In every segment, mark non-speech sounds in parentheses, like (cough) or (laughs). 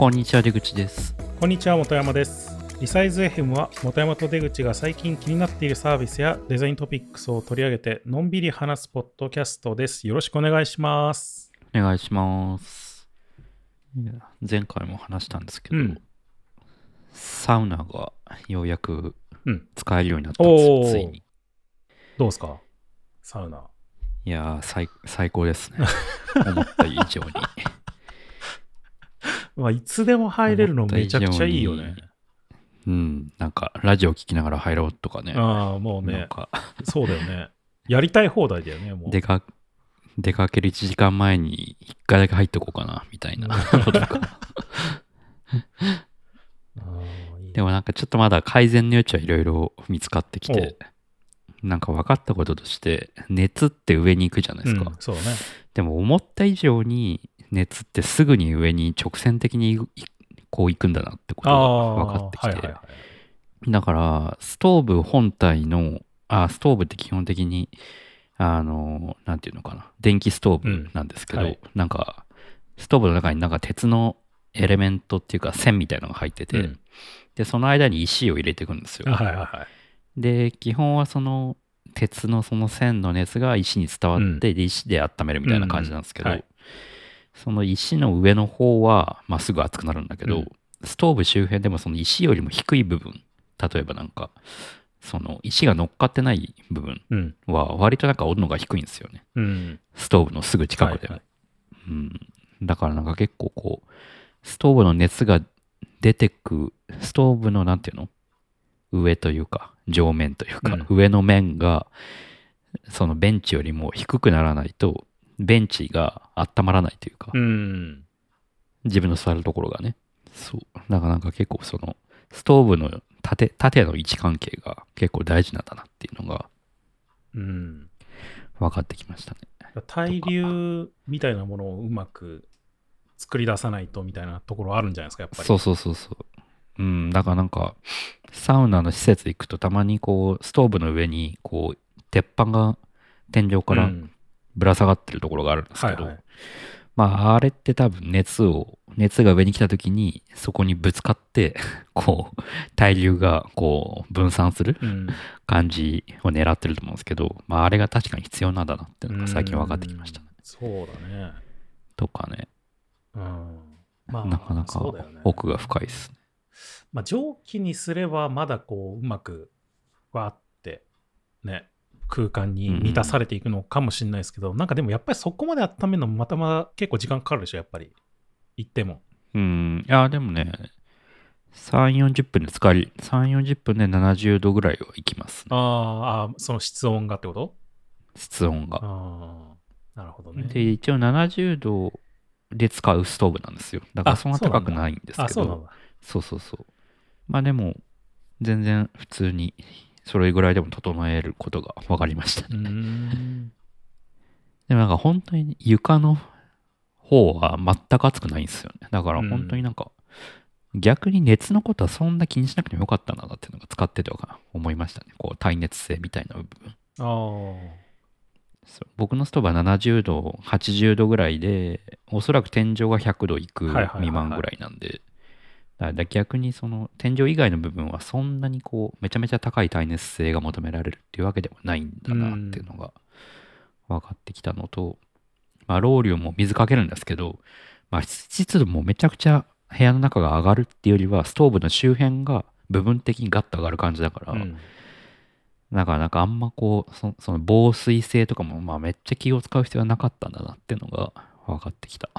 こんにちは出口です。こんにちは本山です。リサイズ FM は本山と出口が最近気になっているサービスやデザイントピックスを取り上げてのんびり話すポッドキャストです。よろしくお願いします。お願いします。前回も話したんですけど、うん。サウナがようやくうん。使えるようになったんですよ、おーついに。どうですか？サウナ。いや最高ですね。思った以上に (laughs) まあいつでも入れるのめちゃくちゃいいよね。うん。なんかラジオ聞きながら入ろうとかね。ああもうね。なんか。そうだよね。やりたい放題だよねもう。出か出かける1時間前に1回だけ入っとこうかなみたいなこととかでもなんかちょっとまだ改善の余地はいろいろ見つかってきて、なんか分かったこととして、熱って上に行くじゃないですか。うん、そうだね。でも思った以上に熱ってすぐに上に直線的にいこう行くんだなってことあがあ分かってきて、はいはいはい。だからストーブ本体の、あ、ストーブって基本的に、あの、なんていうのかな、電気ストーブなんですけど、うんはい。なんか、ストーブの中になんか鉄のエレメントっていうか線みたいなのが入ってて、うん。で、その間に石を入れていくんですよ。あはいはいはい。で、基本はその鉄のその線の熱が石に伝わって、で石で温めるみたいな感じなんですけど、うん。はいその石の上の方はまっすぐ熱くなるんだけど、うん。ストーブ周辺でもその石よりも低い部分、例えばなんか、その石が乗っかってない部分うん。は割となんか温度が低いんですよね。うん。ストーブのすぐ近くでも。はい。うん、だからなんか結構こう、ストーブの熱が出てく、ストーブのなんていうの？上というか、上面というか、うん。上の面が、そのベンチよりも低くならないと、ベンチが温まらないというか、うん自分の座るところがね。そう。だからなんか結構その、ストーブの縦、縦の位置関係が結構大事なんだなっていうのがうん分かってきましたね。対流みたいなものをうまく作り出さないとみたいなところあるんじゃないですか、やっぱり。そうそうそうそう。うん、だからなんか、サウナの施設行くとたまにこう、ストーブの上に、こう、鉄板が天井からうんぶら下がってるところがあるんですけど、はいはい。まあ、あれって多分熱を、熱が上に来た時に、そこにぶつかって、(laughs) こう、対流がこう、分散するうん感じを狙ってると思うんですけど、まあ、あれが確かに必要なんだなっていうのが最近分かってきましたね。うんそうだね。とかね、うん。まあ、なかなか。奥が深いですね。まあ、蒸気にすればまだこう、うまく、わーって、ね、空間に満たされていくのかもしれないですけど、なんかでもやっぱりそこまで温めるのもまたまだ結構時間かかるでしょ、やっぱり。行っても。うん、いや、でもね、3、40分で使い、3、40分で70度ぐらいはいきます、ね。あーあー、その室温がってこと？室温が。ああ、なるほどね。で、一応70度で使うストーブなんですよ。だからあそんな高くないんですあ、けど、そうなんだ。そうそうそう。まあでも、全然普通に、それぐらいでも整えることが分かりましたね。でもなんか本当に床の方は全く熱くないんですよね。だから本当になんか、逆に熱のことはそんな気にしなくてもよかったんだなっていうのが使っててか思いましたね。こう耐熱性みたいな部分。あそう僕のストーブは70度、80度ぐらいで、おそらく天井が100度いく未満ぐらいなんで、だから逆にその天井以外の部分はそんなにこう、めちゃめちゃ高い耐熱性が求められるっていうわけでもないんだなっていうのが分かってきたのと、まあ、ロウリュも水かけるんですけど、まあ、湿度もめちゃくちゃ部屋の中が上がるっていうよりは、ストーブの周辺が部分的にガッと上がる感じだから、あ。うん。だからなんかあんまこう、そその防水性とかもまあめっちゃ気を使う必要はなかったんだなっていうのが分かってきた。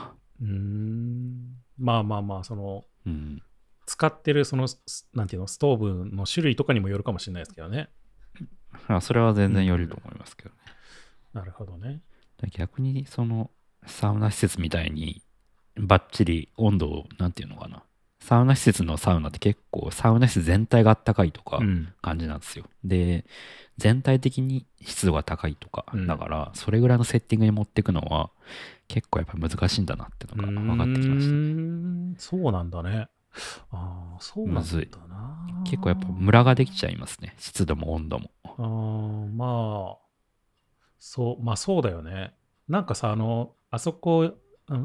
うーん。まあまあまあ、その、うん。使ってるその、すなんていうの、ストーブの種類とかにもよるかもしれないですけどね。まあそれは全然よると思いますけどね。なるほどね。逆にそのサウナ施設みたいにバッチリ温度を、なんていうのかな。サウナ施設のサウナって結構サウナ施設全体があったかいとかうん。感じなんですよ。で、全体的に湿度が高いとか、うんだからそれぐらいのセッティングに持っていくのは結構やっぱ難しいんだなっていうのが分かってきましたそうなんだね。ああ、そうなんだむずいな。結構やっぱムラができちゃいますね。湿度も温度も。あーまあ、そう、まあそうだよね。なんかさ、あの、あそこ、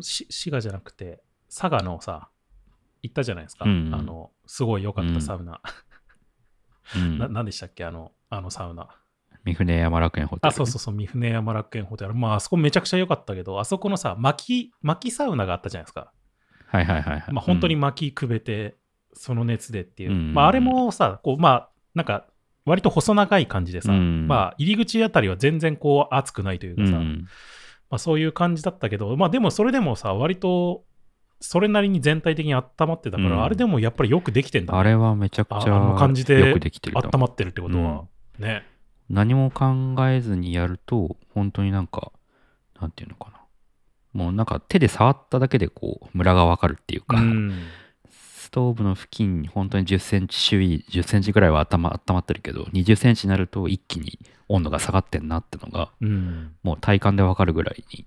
滋賀じゃなくて、佐賀のさ、行ったじゃないですか。うんあの、すごい良かったサウナ。うん (laughs) な、なんでしたっけ？あの、あのサウナ。三船山楽園ホテル。あ、そうそうそう、三船山楽園ホテル。まあ、あそこめちゃくちゃ良かったけど、あそこのさ、薪、薪サウナがあったじゃないですか。はいはいはいはい。まあ、本当にうん。薪くべて、その熱でっていう。うんまあ、あれもさ、こう、まあ、なんか、割と細長い感じでさ、うんまあ、入り口あたりは全然こう、熱くないというかさ、うんまあ、そういう感じだったけど、まあ、でもそれでもさ、割と、それなりに全体的に温まってたから、うん。あれでもやっぱりよくできてんだね。あれはめちゃくちゃああの感じで温まってるってことは、ね。何も考えずにやると、本当になんか、なんていうのかな。もうなんか手で触っただけでこう、ムラがわかるっていうか、うん。ストーブの付近に本当に10センチ周囲、10センチぐらいは頭温まってるけど、20センチになると一気に温度が下がってんなってのが、うん。もう体感でわかるぐらいに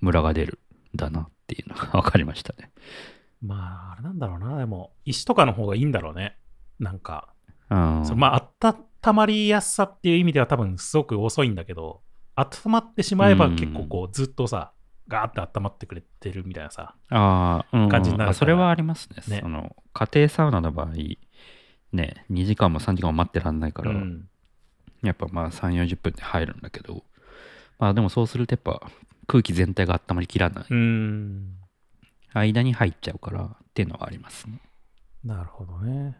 ムラが出るんだなっていうのがわかりましたね。まあ、あれなんだろうな。でも、石とかの方がいいんだろうね。なんか、うん。そのまあ、温まりやすさっていう意味では多分すごく遅いんだけど、温まってしまえばうん結構こう、ずっとさ、ガーって温まってくれてるみたいなさ。ああ、うん、感じになるからあそれはありますね。ねその家庭サウナの場合、ね、2時間も3時間も待ってらんないから、うん。やっぱまあ3、40分で入るんだけど、まあでもそうするとやっぱ空気全体が温まりきらない。うん。間に入っちゃうからっていうのはありますね。なるほどね。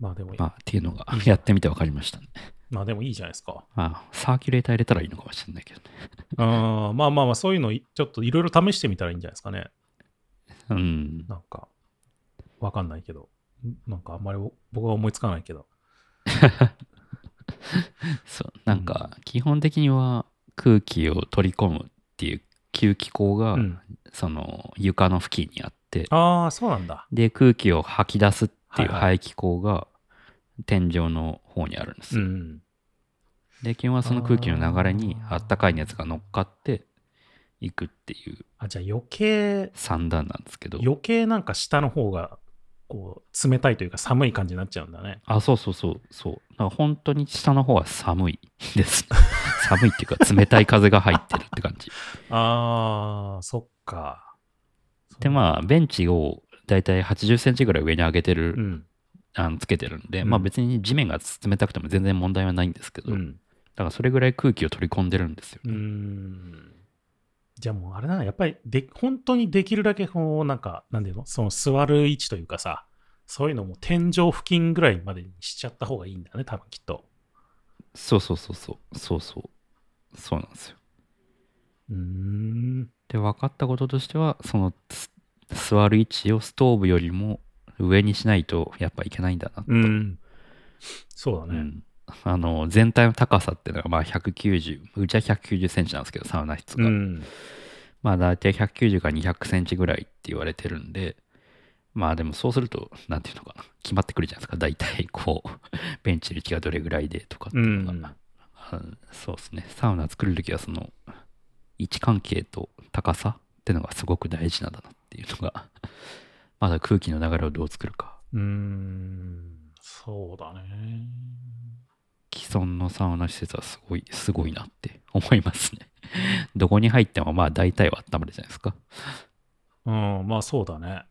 まあでも、まあっていうのがやってみて分かりましたね。まあでもいいじゃないですか。まあサーキュレーター入れたらいいのかもしれないけどね。あまあまあまあ、そういうのいちょっといろいろ試してみたらいいんじゃないですかね。うん。なんか、わかんないけど。んなんかあんまり僕は思いつかないけど。(laughs) そう。なんか基本的には空気を取り込むっていう吸気口が、うん、その床の付近にあって、ああ、そうなんだ。で空気を吐き出すっていうはいはい排気口が天井の方にあるんですよ。うん。で基本はその空気の流れにあったかい熱が乗っかっていくっていうあ、じゃあ余計、三段なんですけど余計なんか下の方が、こう、冷たいというか寒い感じになっちゃうんだね。あそうそうそうそうだから本当に下の方は寒いです (laughs) 寒いっていうか冷たい風が入ってるって感じ (laughs) ああ、そっか。でまあベンチをだいたい80センチぐらい上に上げてる、うん。あのつけてるんで、うんまあ別に地面が冷たくても全然問題はないんですけど、だうん。からそれぐらい空気を取り込んでるんですようね、ん。じゃあもうあれだな、やっぱりで、本当にできるだけこう、なんか、なんていうの？その座る位置というかさ、そういうのも天井付近ぐらいまでにしちゃった方がいいんだね、多分きっと。そうそうそうそうそうそうそうなんですようーん。で分かったこととしてはそのす座る位置をストーブよりも上にしないとやっぱいけないんだなと、うん。そうだね。うんあの全体の高さっていうのがまあ190うちは190センチなんですけどサウナ室が、うん。まあ大体190から200センチぐらいって言われてるんでまあでもそうするとなんていうのかな。決まってくるじゃないですか。大体こうベンチの位置がどれぐらいでとかっていうのが、うん。そうですね。サウナ作るときはその位置関係と高さっていうのがすごく大事なんだなっていうのが (laughs) まだ空気の流れをどう作るか。うーん。そうだね。既存のサウナ施設はすごいすごいなって思いますね (laughs) どこに入ってもまあ大体は温まるじゃないですかうん、まあそうだね。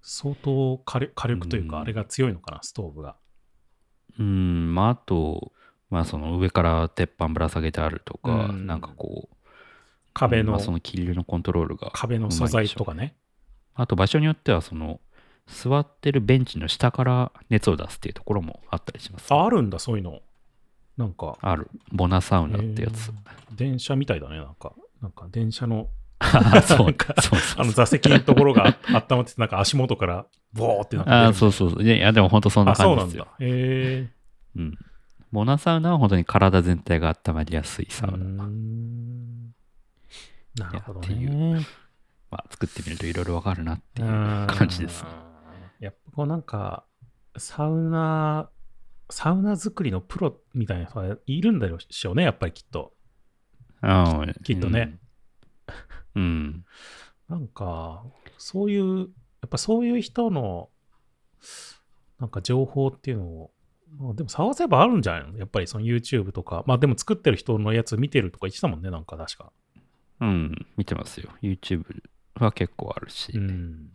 相当火力火力というか、うんあれが強いのかな、ストーブが。うんまああとまあその上から鉄板ぶら下げてあるとか、うんなんかこう壁の、まあ、その気流のコントロールが壁の素材とかね。あと場所によってはその座ってるベンチの下から熱を出すっていうところもあったりします、あ、あるんだ、そういうの。なんか、ある。ボナサウナってやつ。えー。電車みたいだね、なんか。なんか電車の (laughs) あそう。なんかそうそうあの座席のところがあ温まってて、なんか足元からボーってなんか出る。あそうそうそう。いやいやでも本当そんなあ、そうなん感じですよだ。へうん。ボナサウナは本当に体全体が温まりやすいえ。サウナ、うーん。なるほどいやっていね。まあ、作ってみるといろいろわかるなっていううん感じです。ねやっぱこうなんか、サウナ、サウナ作りのプロみたいな人はいるんだろうしょうね、やっぱりきっと。うんきっとねうん、うんなんか、そういう、やっぱそういう人の、なんか情報っていうのを、まあでも探せばあるんじゃないの？やっぱりその YouTube とか。まあでも作ってる人のやつ見てるとか言ってたもんね、なんか確か。うん、見てますよ YouTube は結構あるし、うん。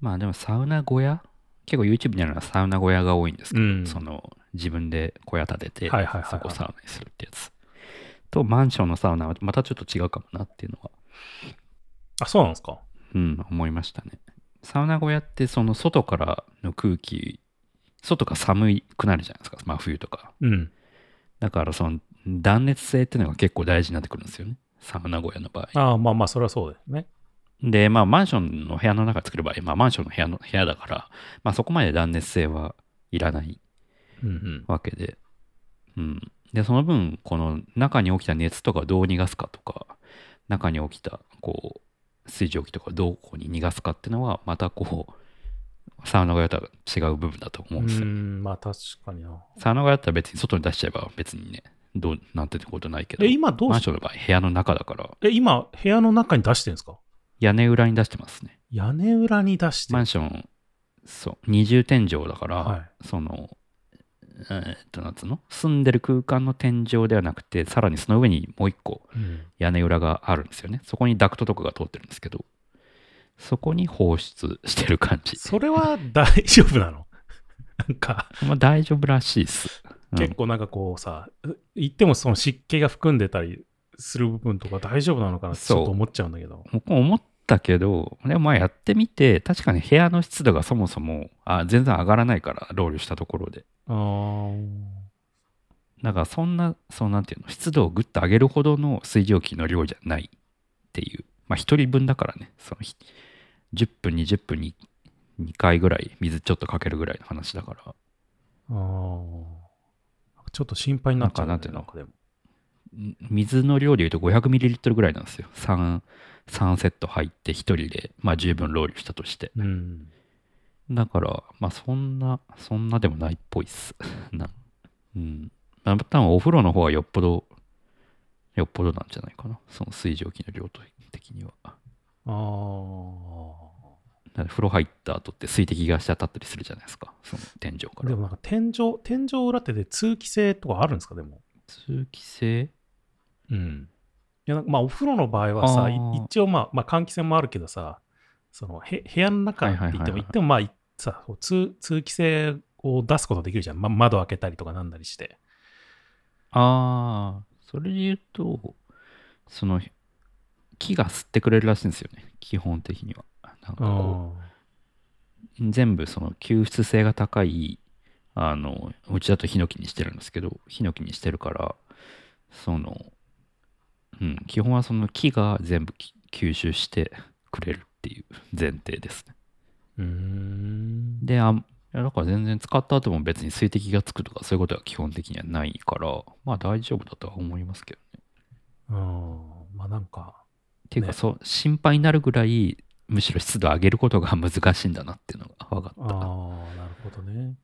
まあでもサウナ小屋？結構 YouTube にあるのはサウナ小屋が多いんですけど、うんその自分で小屋建てて、はいはいはいはいそこをサウナにするってやつ。と、マンションのサウナはまたちょっと違うかもなっていうのは、あ、そうなんですか？うん、思いましたね。サウナ小屋ってその外からの空気、外が寒くなるじゃないですか、まあ冬とか。うん。だからその断熱性っていうのが結構大事になってくるんですよね。サウナ小屋の場合。ああ、まあまあ、それはそうですね。で、まあ、マンションの部屋の中で作る場合、まあ、マンションの部屋の部屋だから、まあ、そこまで断熱性はいらない。わけで、うん。で、その分、この中に起きた熱とかどう逃がすかとか、中に起きた、こう、水蒸気とかどこに逃がすかっていうのは、またこう、サウナ小屋とは違う部分だと思うんですよ。ん、まあ確かにな。サウナ小屋だったら別に外に出しちゃえば別にね、どうなんてことないけどえ、、今どうしマンションの場合、部屋の中だから、え、今、部屋の中に出してるんですか？屋根裏に出してますね。屋根裏に出してるマンション、そう、二重天井だから、はいその、えーっと、なんつうの？住んでる空間の天井ではなくて、さらにその上にもう一個うん屋根裏があるんですよね。そこにダクトとかが通ってるんですけど、そこに放出してる感じ。それは大丈夫なの？(laughs) なんか、まあ大丈夫らしいです。うん結構なんかこうさ、言ってもその湿気が含んでたりする部分とか大丈夫なのかなってちょっと思っちゃうんだけど。僕も思ったけど、でもまあやってみて、確かに部屋の湿度がそもそもあ全然上がらないから、ロールしたところで。あーだからそんな、そうなんていうの、湿度をぐっと上げるほどの水蒸気の量じゃないっていう。まあ一人分だからね、そのひ10分、20分に2回ぐらい水ちょっとかけるぐらいの話だから。あーちょっと心配になっちゃう、ね。なんかなんていうの水の量で言うと 500ml ぐらいなんですよ。3、3セット入って1人で、まあ十分ロールしたとして。うん。だから、まあそんな、そんなでもないっぽいっす。(laughs) なうん。まあ多分お風呂の方はよっぽど、よっぽどなんじゃないかな。その水蒸気の量と的には。ああ。風呂入った後って水滴が滴ったりするじゃないですか。その天井から。でもなんか天井、天井裏ってで通気性とかあるんですかでも？通気性？うん。いや、まあお風呂の場合はさ、一応まあ、まあ換気扇もあるけどさ、そのへ部屋の中って言っても、はいはいはいはい言ってもまあいさ、通通気性を出すことできるじゃん。ま、窓開けたりとかなんだりして。ああ、それで言うと、その、木が吸ってくれるらしいんですよね。基本的には。なんかこう、全部その吸湿性が高い、あの、うちだとヒノキにしてるんですけど、ヒノキにしてるから、その、うん、基本はその木が全部き吸収してくれるっていう前提ですね。うーん。で、あだから全然使った後も別に水滴がつくとかそういうことは基本的にはないから、まあ大丈夫だとは思いますけどね。うん。まあなんか、っていうか、ねそう、心配になるぐらい、むしろ湿度を上げることが難しいんだなっていうのが分かああ、った。なるほどね。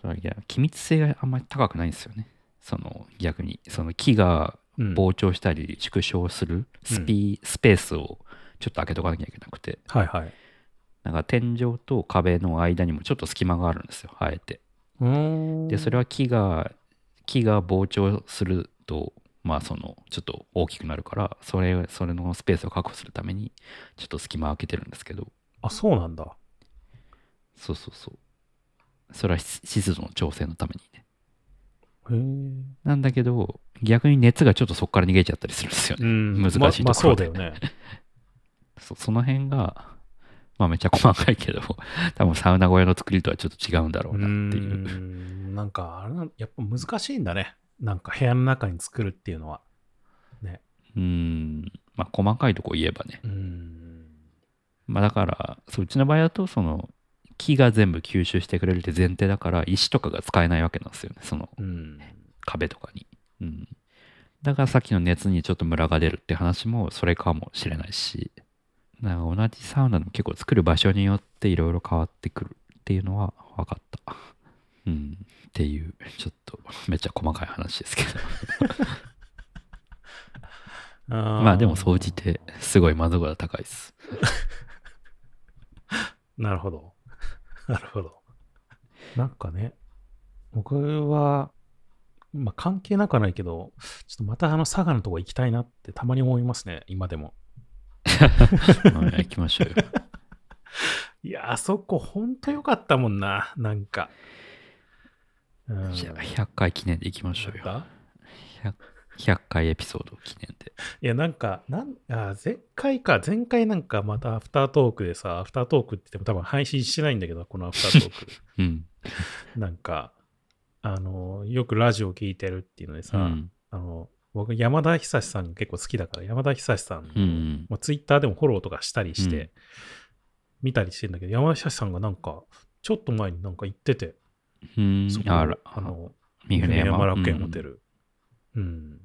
そういや、気密性があんまり高くないんですよね。その逆に、その木がうん。膨張したり縮小するスピ,、スペースをちょっと開けとかなきゃいけなくて、はいはい。なんか天井と壁の間にもちょっと隙間があるんですよ、あえて。で、それは木が、木が膨張すると、まあその、ちょっと大きくなるから、それ、それのスペースを確保するために、ちょっと隙間を開けてるんですけど、あ、そうなんだ。そうそうそう。それは湿湿度の調整のためにね。へえ。なんだけど、逆に熱がちょっとそこから逃げちゃったりするんですよね。うん。難しいところでままあそうだよね。(laughs) そその辺が、まあめっちゃ細かいけど、(laughs) 多分サウナ小屋の作りとはちょっと違うんだろうなっていう。ーんなんか、あれなやっぱ難しいんだね。なんか部屋の中に作るっていうのは。うーん、まあ細かいとこ言えばね。うーん。まあだから、そううちの場合だと、その、木が全部吸収してくれるって前提だから、石とかが使えないわけなんですよね。そのうん。壁とかに。うん。だからさっきの熱にちょっとムラが出るって話もそれかもしれないし、同じサウナでも結構作る場所によっていろいろ変わってくるっていうのは分かった。うん。っていう、ちょっとめっちゃ細かい話ですけど。(laughs) ままあでも総じ。てすごい満足度が高いです。(laughs) なるほど。なるほど。なんかね、僕は、まあ関係なくはないけど、ちょっとまたあの佐賀のとこ行きたいなってたまに思いますね、今でも。(laughs) はい行きましょうよ。(laughs) いや、あそこほんとよかったもんな、なんか。うんじゃあ、100回記念でいきましょうよ。なんか 100, 100回エピソード記念で。いや、なんか、なんあ前回か、前回なんかまたアフタートークでさ、アフタートークって言っても多分配信してないんだけど、このアフタートーク。(laughs) うん。なんか、あの、よくラジオ聞いてるっていうのでさ、うん。あの、僕、山田久志さん結構好きだから、山田久志さん、うん。もうツイッターでもフォローとかしたりして、うん見たりしてんだけど、山田久志さんがなんか、ちょっと前になんか言ってて、うんそこあの、三船山山楽園ホテル。うん。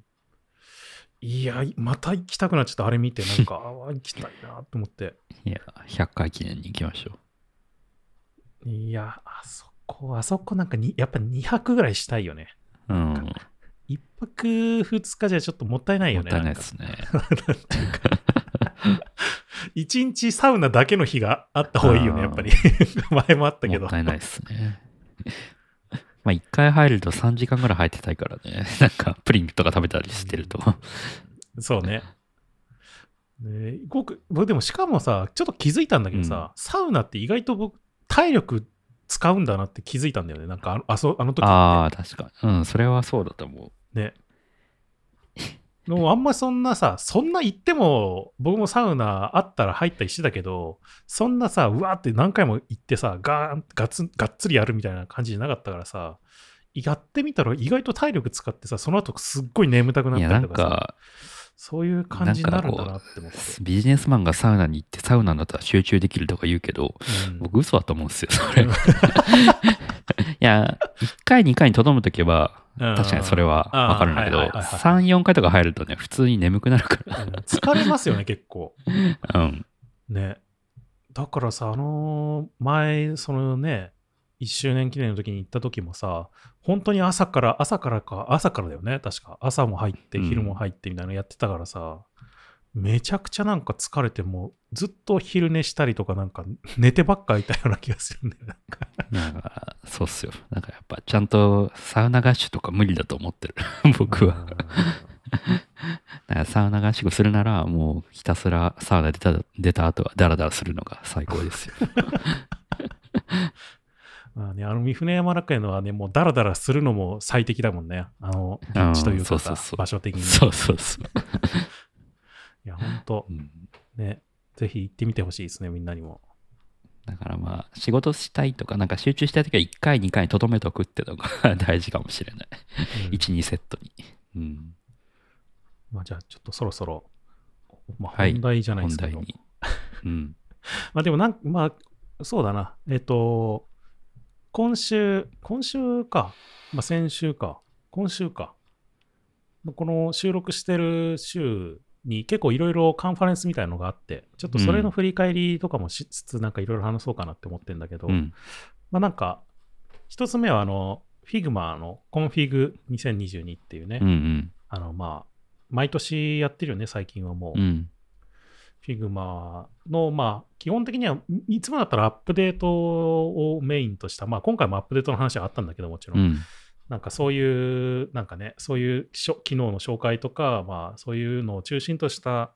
いや、また行きたくなっちゃった。あれ見て、なんか、(laughs) あ行きたいなと思って。いや、100回記念に行きましょいや、あそこ、あそこなんかに、やっぱ2泊ぐらいしたいよね。う。うん。も1泊2日じゃちょっともったいないよね。ったいないですね。一日サウナだけの日があった方がいいよね、やっぱり。(laughs) 前もあったけどもっ。たいないですね。まあ、1回入ると3時間ぐらい入ってたいからね。(laughs) なんか、プリンとか食べたりしてると。そうね。ね僕、僕でもしかもさ、ちょっと気づいたんだけどさ、サウナって意外と僕、体力使うんだなって気づいたんだよね。なんかあのあそあの時って。ああ、確かに。うん、それはそうだと思ね。でもあんまそんなさ、そんな行っても、僕もサウナあったら入ったりしてたけど、そんなさ、うわーって何回も行ってさ、ガーンガツンがっつりやるみたいな感じじゃなかったからさ、やってみたら意外と体力使ってさ、その後すっごい眠たくう。ないったりとかさ、か、そういう感じになるんだなって思って。ビジネスマンがサウナに行ってサウナだったら集中できるとか言うけど、うん僕嘘だと思うんですよ、それ。いや、1回、2回にとどむとけば、確かにそれはわかるんだけど、あーはいはいはいはい3、4回とか入るとね、普通に眠くなるかうん疲れますよね、結構。ら。うん。ね。だからさ、あのー前、そのね、1周年記念の時に行った時もさ、本当に朝から、朝からか、朝からだよね、確か。朝も入って、うん昼も入ってみたいなのやってたからさ、めちゃくちゃなんか疲れて、もうずっと昼寝したりとか、なんか寝てばっかいたような気がするんだよ。なんかなんか、そうっすよ。なんかやっぱ、ちゃんとサウナ合宿とか無理だと思ってる。(laughs) 僕は。だからサウナ合宿するなら、もうひたすらサウナ出た出た後はダラダラするのが最高ですよ。(laughs) まあね、あの三船山楽園のはね、もうダラダラするのも最適だもんね。あの、立地というかさそうそうそう場所的に。そうそうそう。いや、ほんとう、んね、ぜひ行ってみてほしいですね、みんなにも。だからまあ、仕事したいとか、なんか集中したいときは1回、2回にとどめとくってのが (laughs) 大事かもしれない。うん1、2セットに。うん。まあ、じゃあ、ちょっとそろそろ、まあ、はい本題じゃないですけど。本題に。うん。(laughs) まあ、でもなん、まあ、そうだな。えっと、今週、今週か。まあ、先週か。今週か。まあこの収録してる週に結構いろいろカンファレンスみたいなのがあって、ちょっとそれの振り返りとかもしつつ、なんかいろいろ話そうかなって思ってるんだけど、うん。まあなんか、一つ目はあの、Figma の Config2022 っていうね、うんうん。あのまあ、毎年やってるよね、最近はもう。うん。Figma の、まあ、基本的にはいいつもだったらアップデートをメインとした、まあ、今回もアップデートの話はあったんだけど、もちろん。うん。なんかそういう、なんかね、そういう機能の紹介とか、まあ、そういうのを中心とした、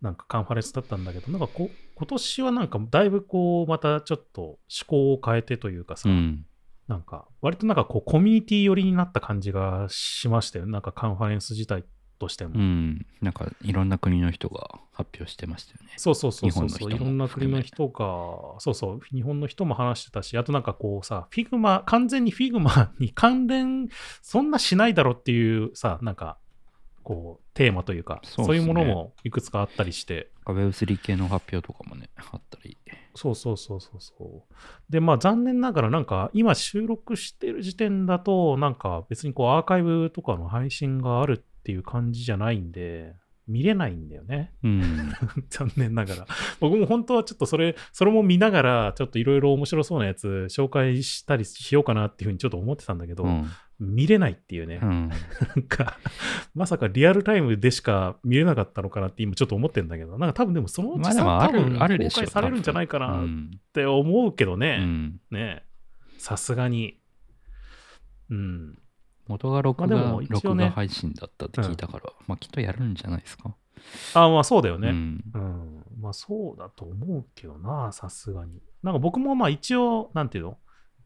なんかカンファレンスだったんだけど、なんかこ今年はなんかだいぶこう、またちょっと思考を変えてというかさ、うん。なんか、割となんかこう、コミュニティ寄りになった感じがしましたよね。なんかカンファレンス自体としても。うん。なんか、いろんな国の人が発表してましたよね。そうそうそうそうそう。いろんな国の人が、そうそう、日本の人も話してたし、あとなんかこうさ、 Figma、完全に Figma に関連、そんなしないだろっていうさ、なんか、こう、テーマというか、そうねそういうものもいくつかあったりして、Web3 系の発表とかもね、あったり。そうそうそうそうそう。で、まあ残念ながらなんか今収録してる時点だとなんか別にこうアーカイブとかの配信があるっていう感じじゃないんで、見れないんだよね。うん。(laughs) 残念ながら。僕も本当はちょっとそれ、それも見ながらちょっといろいろ面白そうなやつ紹介したりしようかなっていうふうにちょっと思ってたんだけど、うん。見れないっていうね。うん。(laughs) なんか、まさかリアルタイムでしか見れなかったのかなって今ちょっと思ってるんだけど、なんか多分でもそのうちさ、まあ多分。公開されるんじゃないかうなっん。て思うけどうね。ん。ねさすがに。うん。元が録まあで画、も一応ね録画配信だったって聞いたから、まあきっとやるんじゃないですか。あまあそうだよね。うん。うん。まあそうだと思うけどな、さすがに。なんか僕もまあ一応、なんていうの？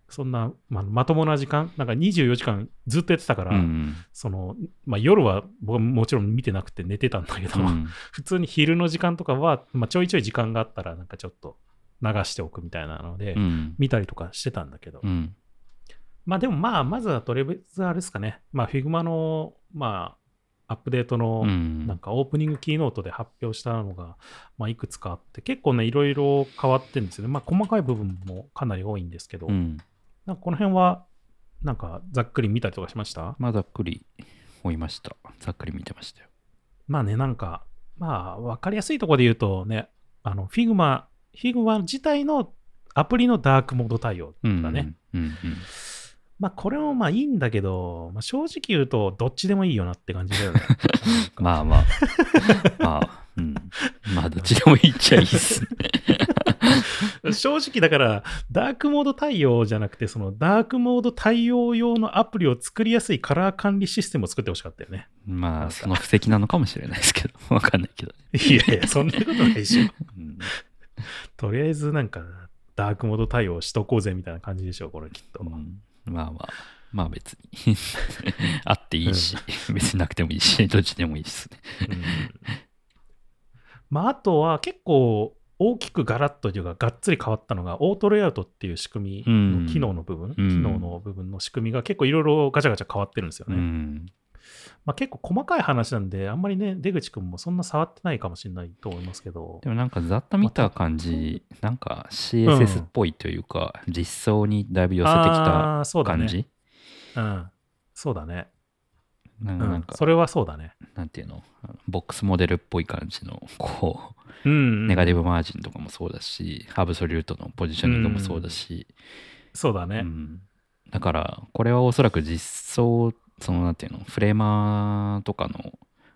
そんな、まあ、まともな時間、なんか24時間ずっとやってたから、うんその、まあ夜は僕はもちろん見てなくて寝てたんだけど、うん (laughs) 普通に昼の時間とかは、まあちょいちょい時間があったらなんかちょっと流しておくみたいなので、うん見たりとかしてたんだけど、うんまあでもまあ、まずはとりあえずあれですかね、まあ Figma の、まあ、アップデートの、うん。なんかオープニングキーノートで発表したのが、まあ、いくつかあって、結構ね、いろいろ変わってるんですよね。まあ、細かい部分もかなり多いんですけど、うん。なんかこの辺は、なんかざっくり見たりとかしました？まあざっくり追いました。ざっくり見てましたよ。まあね、なんか、まあ、わかりやすいところで言うとね、あの、Figma、Figma 自体のアプリのダークモード対応うんだね。うんうんまあ、これもまあいいんだけど、まあ、正直言うと、どっちでもいいよなって感じだよね。(laughs) まあまあまあうんまあどっちでもいいっちゃいいっすね (laughs) 正直だから、ダークモード対応じゃなくて、そのダークモード対応用のアプリを作りやすいカラー管理システムを作ってほしかったよね。まあその布石なのかもしれないですけどわかんないけど、いやいや、そんなことないでしょ。うんとりあえずなんか、ダークモード対応しとこうぜみたいな感じでしょ、これきっと。うんまあまあまあ別に。(laughs) あっていいし、別になくてもいいし (laughs) どっちでもいいですね。うん。まあ、あとは結構大きくガラッとというか、がっつり変わったのが、オートレイアウトっていう仕組みの機能の部分、うん。機能の部分の仕組みが結構いろいろガチャガチャ変わってるんですようね。んまあ、結構細かい話なんで、あんまりね、出口くんもそんな触ってないかもしれないと思いますけどで、もなんかざっと見た感じ、なんか CSS っぽいというか、実装にだいぶ寄せてきたあーそうだね。感じ、うん。そうだね。なうんなんか、それはそうだね。なんていうの、ボックスモデルっぽい感じの、こうん、うう、ん。ネガティブマージンとかもそうだし、アブソリュートのポジショニングもそうだし、そうだね。うんだから、これはおそらく実装、そのなんていうの、フレーマーとかの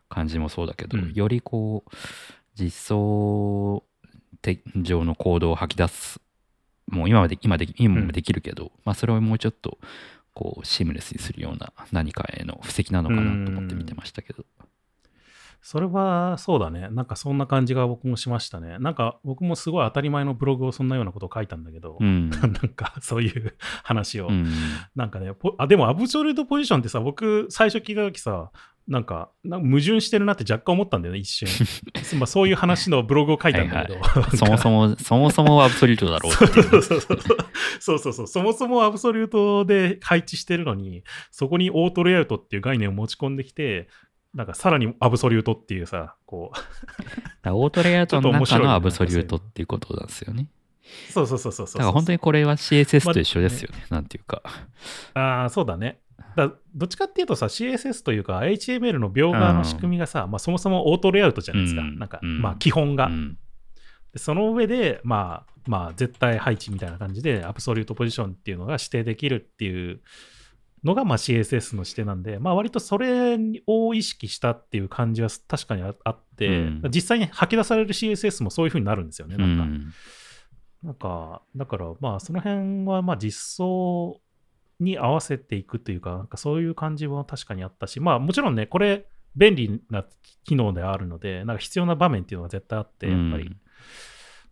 感じもそうだけど、うんよりこう、実装上のコードを吐き出す、もう今まで、今でき今もできるけど、まあそれをもうちょっと、こう、シームレスにするような何かへの布石なのかなと思って見てましたけど。それはそうだね。なんかそんな感じが僕もしましたね。なんか僕もすごい当たり前のブログをそんなようなことを書いたんだけど、うん。(laughs) なんかそういう話を。うん。なんかねポあ、でもアブソルトポジションってさ、僕最初聞いたときさ、なんか矛盾してるなって若干思ったんだよね、一瞬。(laughs) まあそういう話のブログを書いたんだけど。そもそも、そもそもアブソリュートだろうそうそうそうそう。そうそうそもそもアブソリュートで配置してるのにそこにオートレイアウトっていう概念を持ち込んできてなんかさらにアブソリュートっていうさこだからオートレイアウトの中のアブソリュートっていうことなんですよね。うそうそうそうそうそう。だから本当にこれは CSS と一緒ですよね。なんていうか。ああそうだね。だどっちかっていうとさ CSS というか HTML の描画の仕組みがさ、まあ、そもそもオートレイアウトじゃないですか、うん。なんか、うん。まあ基本が、その上でまあまあ絶対配置みたいな感じでアブソリュートポジションっていうのが指定できるっていうのがまあ CSS の指定なんで、まあ割とそれを意識したっていう感じは確かにああって、うん実際に吐き出される CSS もそういう風になるんですよね。うなんか、んなんかだからまあその辺はまあ実装に合わせていくというか、なんかそういう感じは確かにあったし、まあもちろんね、これ便利な機能であるので、なんか必要な場面っていうのが絶対あって、やっぱり。うん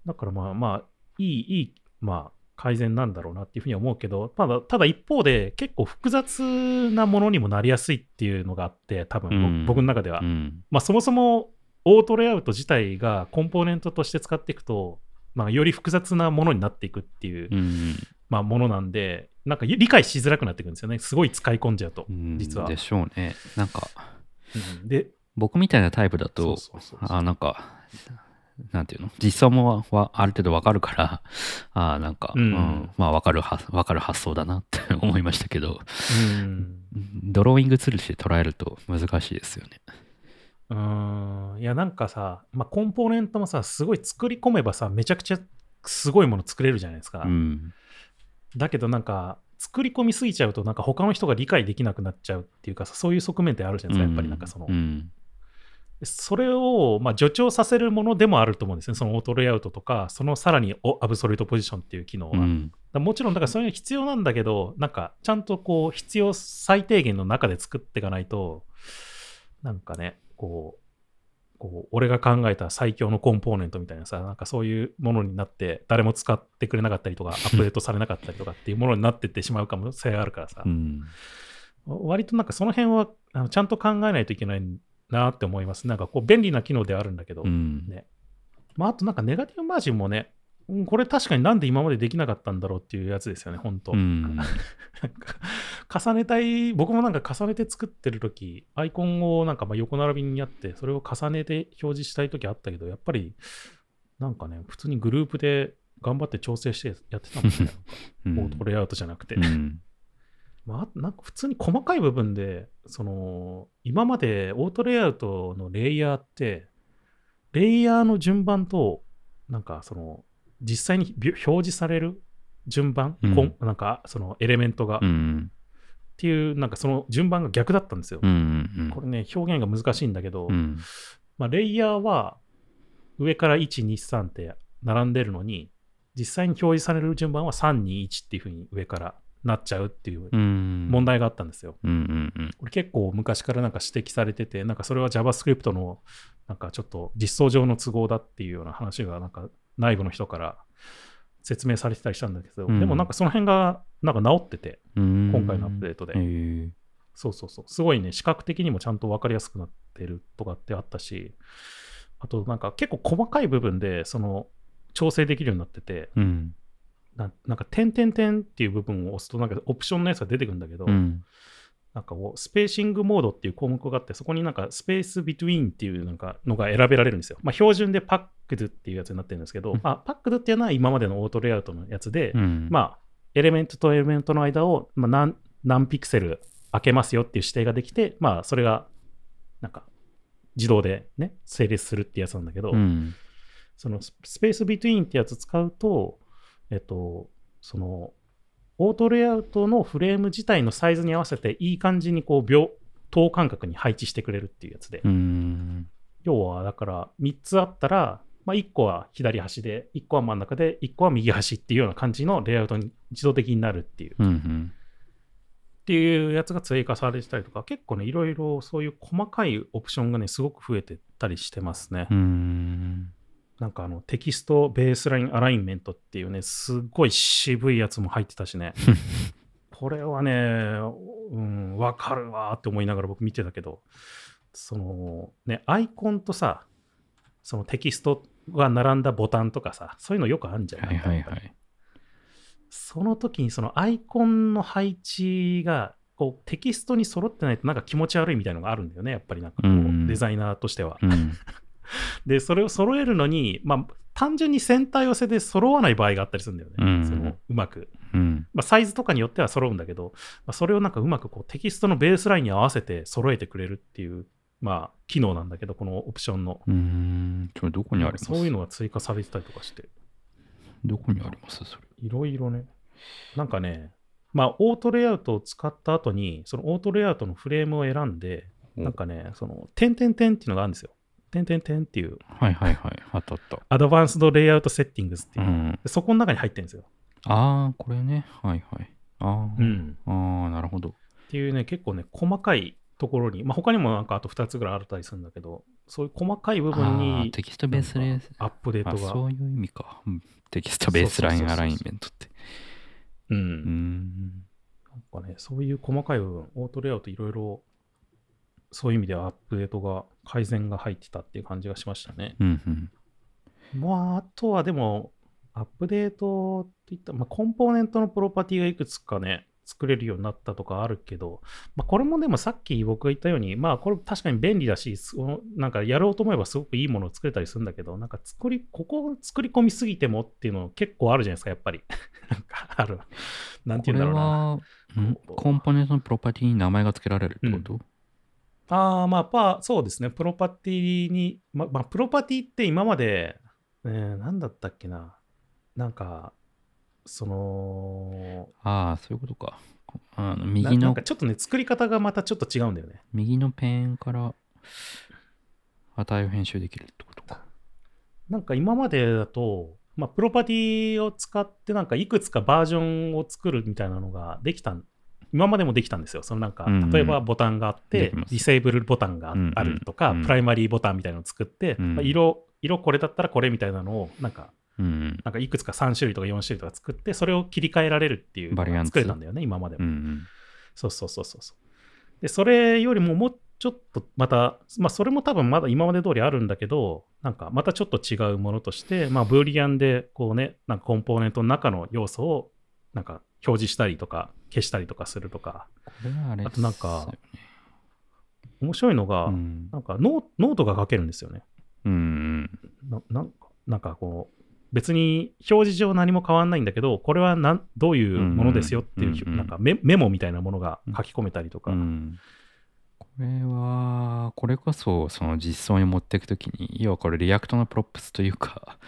だからまあまあ、いい、いい、まあ、改善なんだろうなっていうふうには思うけど、ただ、ただ一方で結構複雑なものにもなりやすいっていうのがあって、多分、うん僕の中では。うんまあそもそもオートレイアウト自体がコンポーネントとして使っていくと、まあより複雑なものになっていくっていう、うんまあものなんで、なんか理解しづらくなっていくんですよね。すごい使い込んじゃうと。うん実はでしょうね。なんか、うんで、僕みたいなタイプだと、そあなんか、なんていうの？実装もわある程度わかるから、あなんか、ううんんまあわかるは、わかる発想だなって (laughs) 思いましたけど、うん。ドローイングツールとして捉えると難しいですよね。うーんいやなんかさ、まあ、コンポーネントもさすごい作り込めばさめちゃくちゃすごいもの作れるじゃないですか、うん。だけどなんか作り込みすぎちゃうとなんか他の人が理解できなくなっちゃうっていうかさそういう側面ってあるじゃないですかやっぱりなんかその、うん。それをまあ助長させるものでもあると思うんですねそのオートレイアウトとかそのさらにおアブソルトポジションっていう機能は、うん。らもちろんだからそういうの必要なんだけどなんかちゃんとこう必要最低限の中で作っていかないとなんかねこうこう、俺が考えた最強のコンポーネントみたいなさ、なんかそういうものになって、誰も使ってくれなかったりとか、(laughs) アップデートされなかったりとかっていうものになってってしまうかもしれないあるからさ、うん。割となんかその辺はあのちゃんと考えないといけないなって思います。なんかこう、便利な機能ではあるんだけど、うん。ね。まあ、あとなんかネガティブマージンもね、うんこれ確かになんで今までできなかったんだろうっていうやつですよね、本当。うん。(laughs) なんか重ねたい、僕もなんか重ねて作ってるとき、アイコンをなんかまあ横並びにやって、それを重ねて表示したいときあったけど、やっぱり、なんかね、普通にグループで頑張って調整してやってたもんね。(laughs) オートレイアウトじゃなくて。うん。まあ、なんか普通に細かい部分で、その、今までオートレイアウトのレイヤーって、レイヤーの順番と、なんかその、実際にび表示される順番、うんこんなんかそのエレメントが、っうん。ていう、なんかその順番が逆だったんですよ。うん。うん。これね、表現が難しいんだけど、うん。まあ、レイヤーは上から1、2、3って並んでるのに、実際に表示される順番は3、2、1っていうふうに上からなっちゃうっていううん。問題があったんですよ。うん。うん。うん。これ結構昔からなんか指摘されてて、なんかそれは JavaScript のなんかちょっと実装上の都合だっていうような話がなんか内部の人から説明されてたりしたんだけど、うんでもなんかその辺がなんか直ってて、うん。今回のアップデートで。そうそうそう。すごいね、視覚的にもちゃんと分かりやすくなってるとかってあったし、あとなんか結構細かい部分でその調整できるようになってて、うん。ななんか点々点っていう部分を押すとなんかオプションのやつが出てくるんだけど、うん。なんかスペーシングモードっていう項目があって、そこになんかスペースビトゥインっていうなんかのが選べられるんですよ。まあ、標準でパックドっていうやつになってるんですけど、うんまあ、パックドっていうのは今までのオートレイアウトのやつで、うん。まあ、エレメントとエレメントの間を、まあ、何何ピクセル開けますよっていう指定ができて、まあ、それがなんか自動でね、成立するってやつなんだけど、うん。そのススペースビトゥインってやつ使うと、えっと、その、オートレイアウトのフレーム自体のサイズに合わせていい感じにこう秒、等間隔に配置してくれるっていうやつで、うん。要はだから3つあったら、まあ、1個は左端で、1個は真ん中で、1個は右端っていうような感じのレイアウトに自動的になるっていう、っうん。ていうやつが追加されてたりとか、結構ね、いろいろそういう細かいオプションがね、すごく増えてったりしてますね。うん。なんかあの Text Baseline Alignment っていうね、すっごい渋いやつも入ってたしね。(laughs) これはね、うん、わかるわーって思いながら僕見てたけど、そのね、アイコンとさ、そのテキストが並んだボタンとかさ、そういうのよくあるんじゃないはいはいはい。その時にそのアイコンの配置がこうテキストに揃ってないとなんか気持ち悪いみたいなのがあるんだよね、やっぱりなんかこう、うんデザイナーとしては。うん。(laughs) で、それを揃えるのに、まあ、単純にセンター寄せで揃わない場合があったりするんだよね。うんそのうまく。うん。まあ、サイズとかによっては揃うんだけど、まあ、それをなんかうまくこうテキストのベースラインに合わせて揃えてくれるっていう、まあ、機能なんだけど、このオプションの。うん。それどこにあります？そういうのが追加されてたりとかして、どこにあります？それ。いろいろね。なんかね、まあ、オートレイアウトを使った後に、そのオートレイアウトのフレームを選んで、おなんかね、その、点々点っていうのがあるんですよ。点々点っていう、はいはいはい。あったあった。アドバンスドレイアウトセッティングスっていう、うん。でそこの中に入ってるんですよ。ああ、これね。はいはい。ああ、うん。ああ、なるほど。っていうね、結構ね、細かいところに、まあ、他にもなんかあと2つぐらいあったりするんだけど、そういう細かい部分あにーテキストベースレなんかアップデーあトが。そういう意味か。うん Text Baseline Alignment って。う。うんん。なんかね、そういう細かい部分、 Auto Layout いろいろ、そういう意味ではアップデートが、改善が入ってたっていう感じがしましたね。うんうん。まあ、あとはでも、アップデートっていったまあ、コンポーネントのプロパティがいくつかね、作れるようになったとかあるけど、まあ、これもでもさっき僕が言ったように、まあ、これ確かに便利だし、なんかやろうと思えばすごくいいものを作れたりするんだけど、なんか作り、ここを作り込みすぎてもっていうの結構あるじゃないですか、やっぱり。(laughs) なんかある。なんて言うんだろうな。コンポーネントのプロパティに名前が付けられるってこと、ああ、まあ、パそうですね。プロパティに、ままあ、プロパティって今まで、えー、なんだったっけな。なんか、その、ああ、そういうことか。あのな右のなんか、ちょっとね、作り方がまたちょっと違うんだよね。右のペンから値を編集できるってことか。なんか今までだと、まあ、プロパティを使って、なんかいくつかバージョンを作るみたいなのができたん今までもできたんですよ。そのなんかうんうん、例えばボタンがあって、ディセーブルボタンがあるとか、うんプライマリーボタンみたいなのを作って、うんまあ色、色これだったらこれみたいなのを、なんか、うん。なんかいくつか3種類とか4種類とか作って、それを切り替えられるっていうのがバリアンツ作れたんだよね、今までも。うん。そうそうそうそうそう。で、それよりももうちょっとまた、まあそれも多分まだ今まで通りあるんだけど、なんかまたちょっと違うものとして、まあブーリアンでこうね、なんかコンポーネントの中の要素をなんか表示したりとか消したりとかするとか、あれあとなんか面白いのが、うん。なんかノートが書けるんですよね。うん。ななんかなんかこう、別に表示上何も変わんないんだけど、これはなんどういうものですよっていう、うんうんうんなんかメメモみたいなものが書き込めたりとか、うんこれは、これこそ、その実装に持っていくときに、要はこれ React の props というか、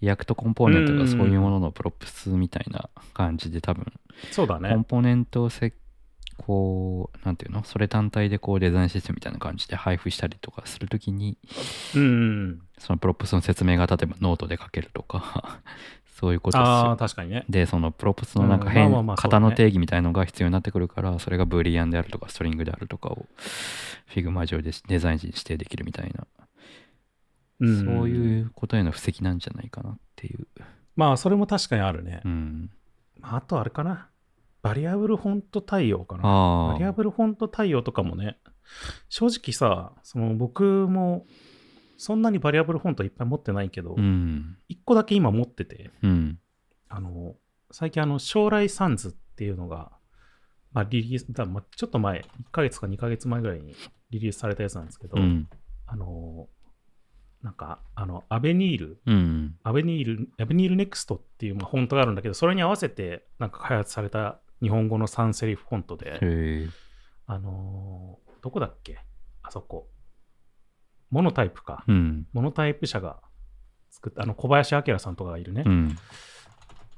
React コンポーネントがそういうものの props みたいな感じで多分、そうだね。コンポーネントをせこう、なんていうの？それ単体でこうデザインシステムみたいな感じで配布したりとかするときに、うんうん。その props の説明が例えばノートで書けるとか、(laughs) そういうことですあ。確かにね。で、その props のなんかうん変、ね型の定義みたいのが必要になってくるから、それが Boolean であるとか、 String であるとかを、 Figma 上でデザイン時に指定できるみたいな、うんそういうことへの布石なんじゃないかなっていう。まあ、それも確かにあるね。うん。まああとあれかな。 Variable Font 対応かな。バリアブルフォント対応とかもね、正直さ、その僕もそんなに Variable Font いっぱい持ってないけど、うん。1個だけ今持ってて、うん。あの、最近あの、 Shorai Sans っていうのが、まあ、リリース、だまあ、ちょっと前、1ヶ月か2ヶ月前ぐらいにリリースされたやつなんですけど、うん。あの、なんか、あの、アベニール、うん。アベニール、アベニールネクストっていうまあフォントがあるんだけど、それに合わせてなんか開発された日本語のサンセリフフォントで。あのーどこだっけ？あそこ。モノタイプか。うん。モノタイプ社が作った、あの小林明さんとかがいるね、うん。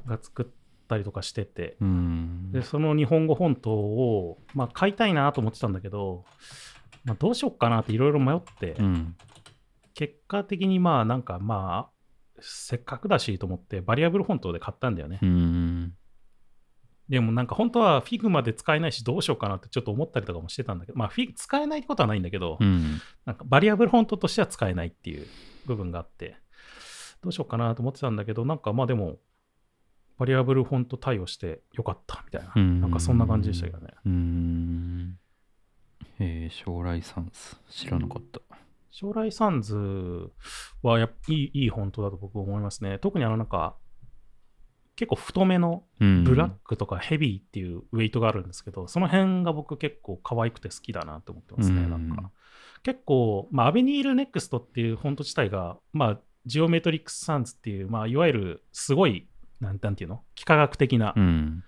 が作ったりとかしてて、うん。で、その日本語フォントを、まあ、買いたいなと思ってたんだけど、まあ、どうしよっかなっていろいろ迷って、うん。結果的にまあなんかまあ、せっかくだしと思ってバリアブルフォントで買ったんだよね。うん。でもなんか本当は Figma で使えないしどうしようかなってちょっと思ったりとかもしてたんだけど、まあ使えないってことはないんだけど、うん。なんかバリアブルフォントとしては使えないっていう部分があって、どうしようかなと思ってたんだけど、なんかまあでも、Variable Font 対応してよかったみたいな、うんなんかそんな感じでしたけどね。うん。えー、 Shorai Sans。知らなかった。 Shorai Sans はやっぱいいいいフォントだと僕思いますね。特にあのなんか、結構太めのうん。 Black とか Heavy っていうウェイトがあるんですけど、その辺が僕結構可愛くて好きだなと思ってますね。うんなんか結構、まあ、 Avenir Next っていうフォント自体が、まあ、ジオメトリックスサンズっていう、まあ、いわゆるすごい、なんなんていうの？幾何学的な、うん。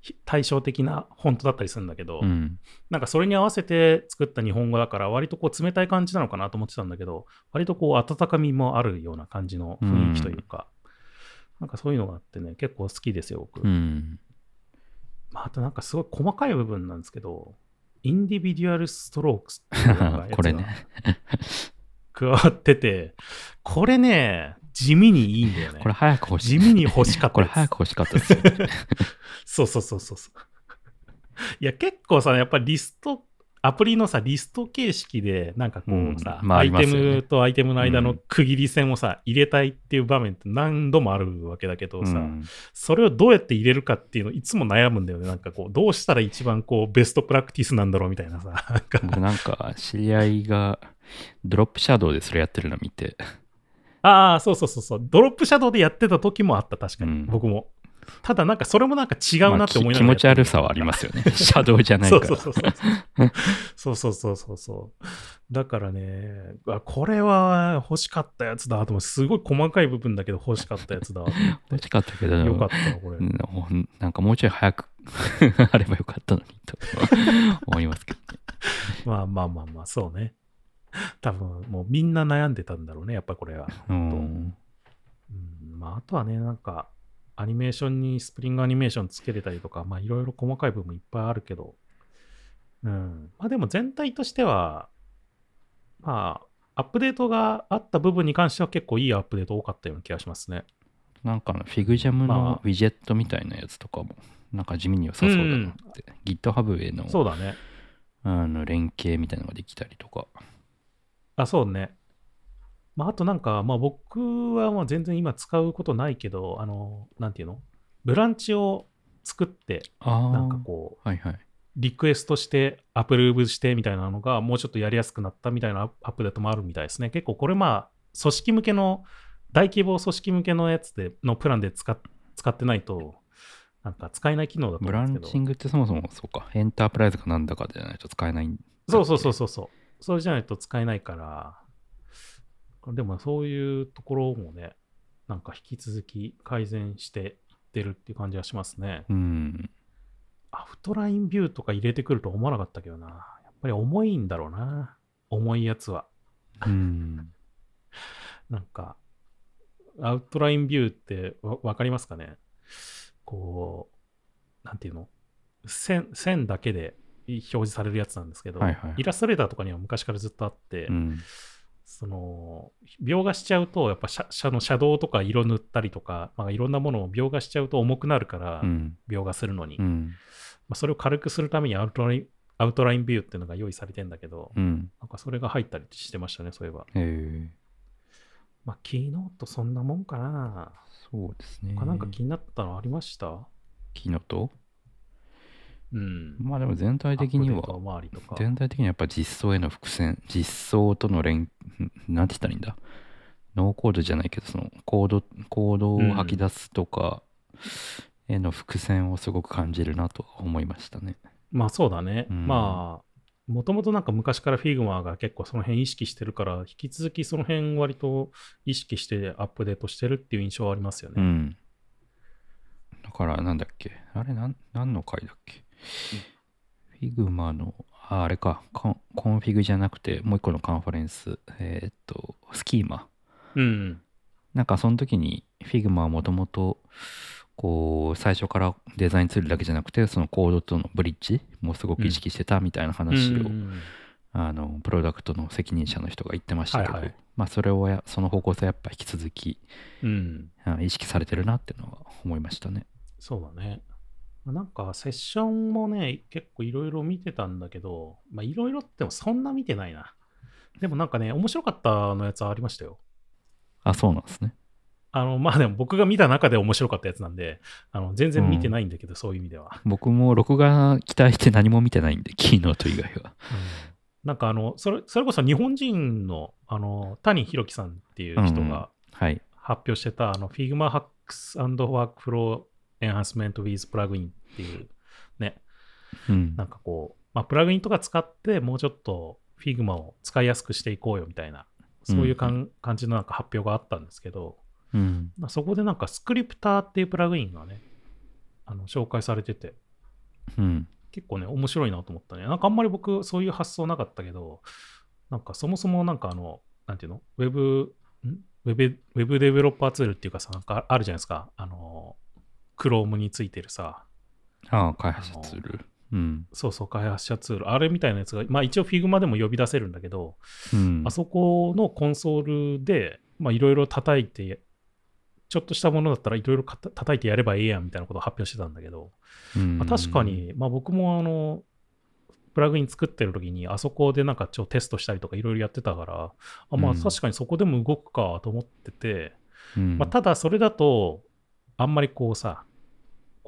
ひ対照的なフォントだったりするんだけど、うん。なんかそれに合わせて作った日本語だから、割とこう冷たい感じなのかなと思ってたんだけど、割とこう温かみもあるような感じの雰囲気というか、なんかそういうのがあってね、結構好きですよ、僕。うん。まあ、あとなんかすごい細かい部分なんですけど、インディビデュアルストロークスっていうのがやつが (laughs) これね。加わってて、これね、地味にいいんだよね。これ早く欲しい。地味に欲しかったこれ早く欲しかったですよ。そうそうそうそうそう。いや、結構さ、やっぱりリスト、アプリのさ、リスト形式で、なんかこうさ、うんまああアイテムとアイテムの間のうん区切り線をさ、入れたいっていう場面って何度もあるわけだけどさ、うんそれをどうやって入れるかっていうのいつも悩むんだよね。なんかこう、どうしたら一番こう、ベストプラクティスなんだろうみたいなさ。なんか知り合いがドロップシャドウでそれやってるの見て、ああ、そうそうそうそう。ドロップシャドウでやってた時もあった、確かに。うん僕も。ただなんかそれもなんか違うなって思いながらまあき気持ち悪さはありますよね。シャドウじゃないから。そうそうそうそう。そうそうそうそう。だからね、あこれは欲しかったやつだと思う。すごい細かい部分だけど欲しかったやつだ。(laughs) 欲しかったけど、よかったわ、これ。なんかもうちょい早く (laughs) あればよかったのにと思いますけどね。(laughs) まあまあまあまあ、そうね。(laughs) 多分もうみんな悩んでたんだろうね、やっぱこれは。うんうん、まああとはね、なんか、アニメーションにスプリングアニメーションつけれたりとか、まあいろいろ細かい部分いっぱいあるけど、うん。まあでも全体としては、まあ、アップデートがあった部分に関しては結構いいアップデート多かったような気がしますね。なんかあのフィグジャムまあのウィジェットみたいなやつとかもなんか地味に良さそうだなって。GitHub へのそうだね。あの連携みたいなのができたりとか。あ、そうね。まあ、あとなんか、まあ僕はまあ全然今使うことないけど、あの、なんていうの？ブランチを作って。なんかこう、はいはい。リクエストして、アプローブしてみたいなのが、もうちょっとやりやすくなったみたいなアップデートもあるみたいですね。結構これまあ、組織向けの、大規模組織向けのやつで、のプランで使っ使ってないと、なんか使えない機能だとブラ思うんですけど。ンチングってそもそもそうか。エンタープライズかなんだかじゃないと使えないそうそうそうそうそう。それじゃないと使えないから、でもそういうところもね、なんか引き続き改善していってるっていう感じがしますね。うん。アフトラインビューとか入れてくると思わなかったけどな。やっぱり重いんだろうな。重いやつは。うん。(laughs) なんか、アウトラインビューってわわかりますかね？こう、なんていうの？線線だけで表示されるやつなんですけど、はいはいイラストレーターとかには昔からずっとあって、うん。その描画しちゃうとやっぱシャシャのシャドウとか色塗ったりとか、まあ、いろんなものを描画しちゃうと重くなるから、うん。描画するのに、まうん。あ、それを軽くするためにアウトラインアウトラインビューっていうのが用意されてんだけど、うん。なんかそれが入ったりしてましたねそういえばえー、まあキーノートそんなもんかな、そうですね。他なんか気になったのありました？キノとうん。まあでも全体的には全体的にはやっぱ実装への伏線、実装との連、ん (laughs) なんて言ったらいいんだ？ノーコードじゃないけど、そのコード、コードを吐き出すとかへの伏線をすごく感じるなと思いましたね。まあそうだね、うん。まあもともとなんか昔から Figma が結構その辺意識してるから、引き続きその辺割と意識してアップデートしてるっていう印象はありますよね。うん。だからなんだっけ？あれなん、何の回だっけ、Figma の、あ、あれかコン、コンフィグじゃなくて、もう一個のカンファレンス、えーっと、スキーマ。うん。なんかその時に Figma はもともとこう最初からデザインツールだけじゃなくてそのコードとのブリッジもすごく意識してたみたいな話を、うんあのプロダクトの責任者の人が言ってましたけど、はいはいまあそれをやその方向性やっぱ引き続きうん。あ意識されてるなっていうのは思いましたね。そうだね。なんかセッションもね、結構いろいろ見てたんだけど、まあいろいろってもそんな見てないな。でもなんかね、面白かったのやつありましたよ。あ、そうなんですね。あの、まあでも僕が見た中で面白かったやつなんで、あの全然見てないんだけど、そういう意味では。僕も録画期待して何も見てないんで、キーノート以外は。なんかあの、それそれこそ日本人のあの谷弘樹さんっていう人うんうんがはい。発表してた、あの Figma Hacks and Workflow Enhancement with Plugin っていうね、うんなんかこう、まあ、プラグインとか使ってもうちょっと Figma を使いやすくしていこうよみたいな、そういうかん、感じのなんか発表があったんですけど、うん。まあそこでなんかスクリプターっていうプラグインがね、あの紹介されてて、うん。結構ね、面白いなと思ったね。なんかあんまり僕、そういう発想なかったけど、なんかそもそもなんかあの、なんていうの？ウェブ、ん？ウェブ、ウェブデベロッパーツールっていうかさ、なんかあるじゃないですか。あの、Chrome についてるさ、ああ、開発者ツール。うん。そうそう、開発者ツール。あれみたいなやつが、まあ一応 Figma でも呼び出せるんだけど、うんあ。そこのコンソールで、まあいろいろ叩いて、ちょっとしたものだったらいろいろ叩いてやればいいやんみたいなことを発表してたんだけど、うんまあ、確かに、まあ、僕もあの、プラグイン作ってる時に、あそこでなんかちょっとテストしたりとかいろいろやってたから、あまあうん確かにそこでも動くかと思ってて、うんまあ、ただそれだと、あんまりこうさ、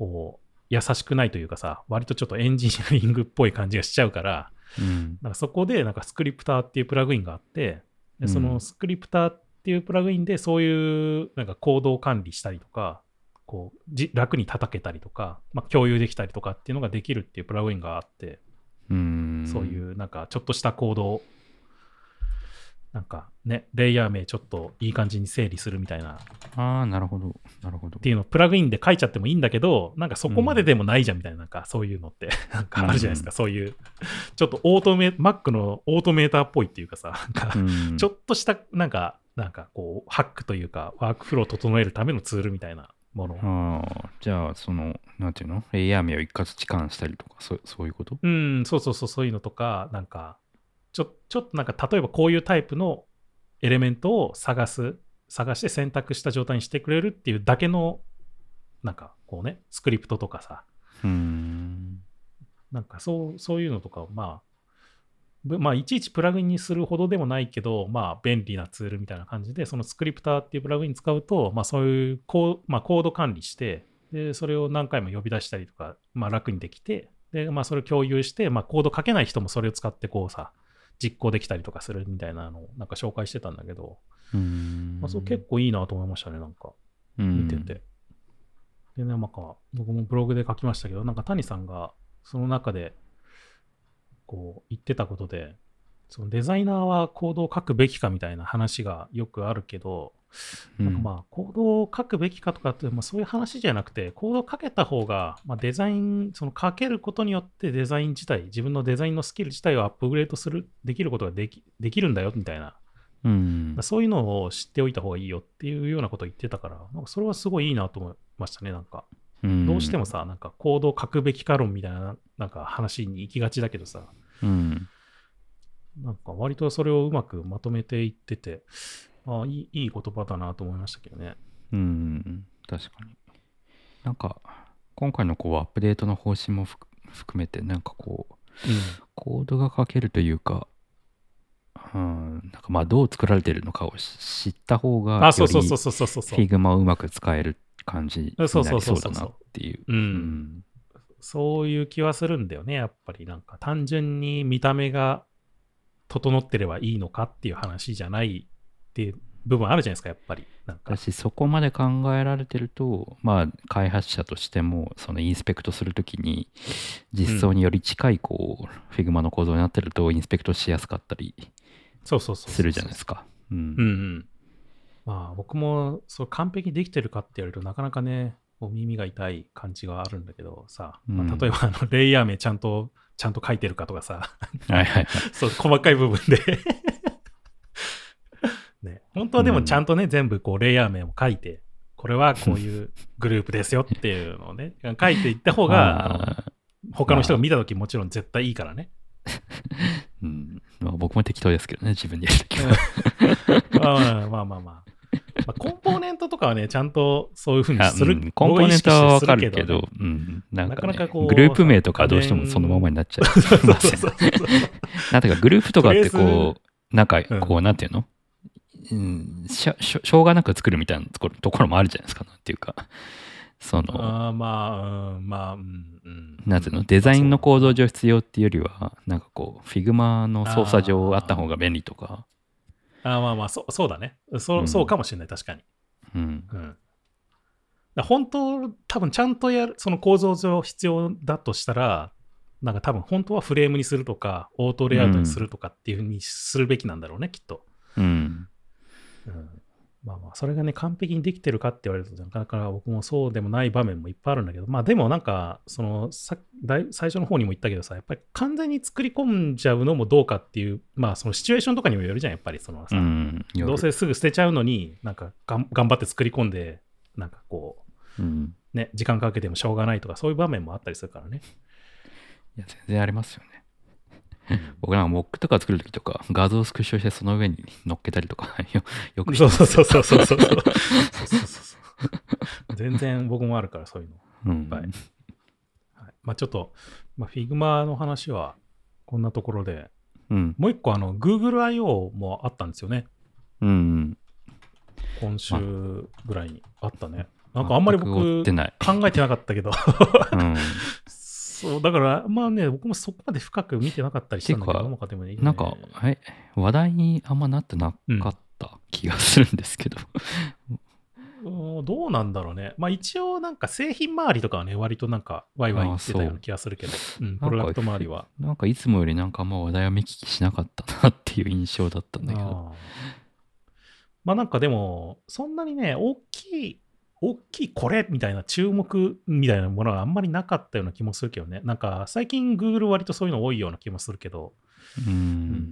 こう、優しくないというかさ、割とちょっとエンジニアリングっぽい感じがしちゃうから、うん。なんかそこでなんかスクリプターっていうプラグインがあって、でそうん。のスクリプターっていうプラグインでそういうなんかコードを管理したりとか、こうじ楽に叩けたりとか、まあ、共有できたりとかっていうのができるっていうプラグインがあって、うん。そういうなんかちょっとしたコードをなんかね、レイヤー名ちょっといい感じに整理するみたいな。っああ、なるほど。なるほど。ていうのをプラグインで書いちゃってもいいんだけど、なんかそこまででもないじゃんみたいな、なんかそういうのって、(laughs) なんかあるじゃないですか、そういう、ちょっとオートメ、Mac のオートメーターっぽいっていうかさ、なんかうん。ちょっとした、なんか、なんかこう、ハックというか、ワークフローを整えるためのツールみたいなもの。ああ、じゃあ、その、なんていうの？レイヤー名を一括置換したりとか、そうそういうこと？うん、そうそうそう、そういうのとか、なんか、ちょちょっとなんか、例えばこういうタイプのエレメントを探す、探して選択した状態にしてくれるっていうだけの、なんかこうね、スクリプトとかさ、うん。なんかそうそういうのとかをまあ、ぶまあ、いちいちプラグインにするほどでもないけど、まあ、便利なツールみたいな感じで、そのスクリプターっていうプラグイン使うと、まあ、そういうコー,、まあ、コード管理して、で、それを何回も呼び出したりとか、まあ、楽にできて、で、まあ、それを共有して、まあ、コード書けない人もそれを使って、こうさ、実行できたりとかするみたいなのをなんか紹介してたんだけど、うん。まあ、そう結構いいなと思いましたね、なんか。見てて。でね、なんか、僕もブログで書きましたけど、なんか谷さんが、その中で、こう、言ってたことで、そのデザイナーはコードを書くべきかみたいな話がよくあるけど、うん。なんかまあ、コードを書くべきかとかって、まあ、そういう話じゃなくて、コードを書けた方が、まあ、デザイン、その書けることによってデザイン自体、自分のデザインのスキル自体をアップグレードする、できることができできるんだよみたいなうん。そういうのを知っておいた方がいいよっていうようなことを言ってたから、なんかそれはすごいいいなと思いましたね、なんか。うんどうしてもさ、なんかコードを書くべきか論みたいななんか話に行きがちだけどさ、うん。なんか割とそれをうまくまとめていってて、あいいいい言葉だなと思いましたけどね。うん。確かに。なんか、今回のこうアップデートの方針も含含めて、なんかこう、コードが書けるというか、うん、なんかまあどう作られてるのかを知った方が、あ、そうそうそうよそうそうそうそう。り Figma をうまく使える感じになりそうそそううそうそうだなっていう。うんうんそういう気はするんだよね、やっぱりなんか単純に見た目が整ってればいいのかっていう話じゃないっていう部分あるじゃないですか、やっぱり。なんかだし、そこまで考えられてると、まあ、開発者としても、そのインスペクトするときに、実装により近い、こう、Figma の構造になってると、インスペクトしやすかったりそうそうそうそうするじゃないですか。うんうんうん。まあ僕もそう完璧にできてるかって言われるとなかなかね、お耳が痛い感じがあるんだけどさ、まうんあ、例えばあのレイヤー名ちゃんとちゃんと書いてるかとかさ、はいはいはい。(laughs) そう細かい部分でね、本当はでもちゃんとね、全部こうレイヤー名も書いて、これはこういう (laughs) グループですよっていうのをね、書いていった方が、他の人が見たときもちろん絶対いいからね。(laughs) うんまあ、僕も適当ですけどね、自分でやるときは。(laughs) まあまあまあまあ。まあ、コンポーネントとかはね、ちゃんとそういうふうにあする。うんコンポーネントはわかるけど、うん、なんか,、ね、なかなかこうグループ名とかどうしてもそのままになっちゃう。なんていうか、グループとかってこう、なんか、うんこう、なんていうの、うん、しょしょうがなく作るみたいなところところもあるじゃないですか。なんていうか、その、ああまあ、うん、まあ、うん、うん。なんていうの、デザインの構造上必要っていうよりは、なんかこう、Figma の操作上あった方が便利とか、ああまあまあ、そうそうだね。そうう、んそうかもしれない、確かに。うん、うん。だ本当、多分ちゃんとやる、その構造上必要だとしたら、なんか多分本当はフレームにするとか、オートレイアウトにするとかっていうふうにするべきなんだろうね、きっと。うん、うんまあまあ、それがね、完璧にできてるかって言われると、なかなか僕もそうでもない場面もいっぱいあるんだけど、まあでもなんか、そのさだい最初の方にも言ったけどさ、やっぱり完全に作り込んじゃうのもどうかっていう、まあそのシチュエーションとかにもよるじゃん、やっぱりそのさ、うん、どうせすぐ捨てちゃうのに、なんかがん頑張って作り込んで、なんかこうん。う、ね、時間かけてもしょうがないとか、そういう場面もあったりするからね。いや、全然ありますよね。(laughs) 僕なんかモックとか作るときとか、画像をスクショしてその上に乗っけたりとか、(laughs) よよくそうそうそうそうそうそう。そうそうそうそう全然僕もあるから、そういうの。うんはいはいまあ、ちょっと、まあ、Figma の話はこんなところで、うん。もう一個あの Google I.O. もあったんですよね。うん。今週ぐらいにあったね。なんかあんまり僕。考えてなかったけど、うん。(laughs) そう、だからまあね、僕もそこまで深く見てなかったりしたんだけど、てかでもねなんか、え、話題にあんまなってなかった気がするんですけど。うんどうなんだろうね。まあ一応なんか製品周りとかはね、割となんかワイワイ言ってたような気がするけど、うん、プロダクト周りは。なんかいつもよりなんかあんま話題を見聞きしなかったなっていう印象だったんだけど。まあなんかでも、そんなにね、大きい、大きいこれみたいな注目みたいなものはあんまりなかったような気もするけどね。なんか最近 Google 割とそういうの多いような気もするけど、ううん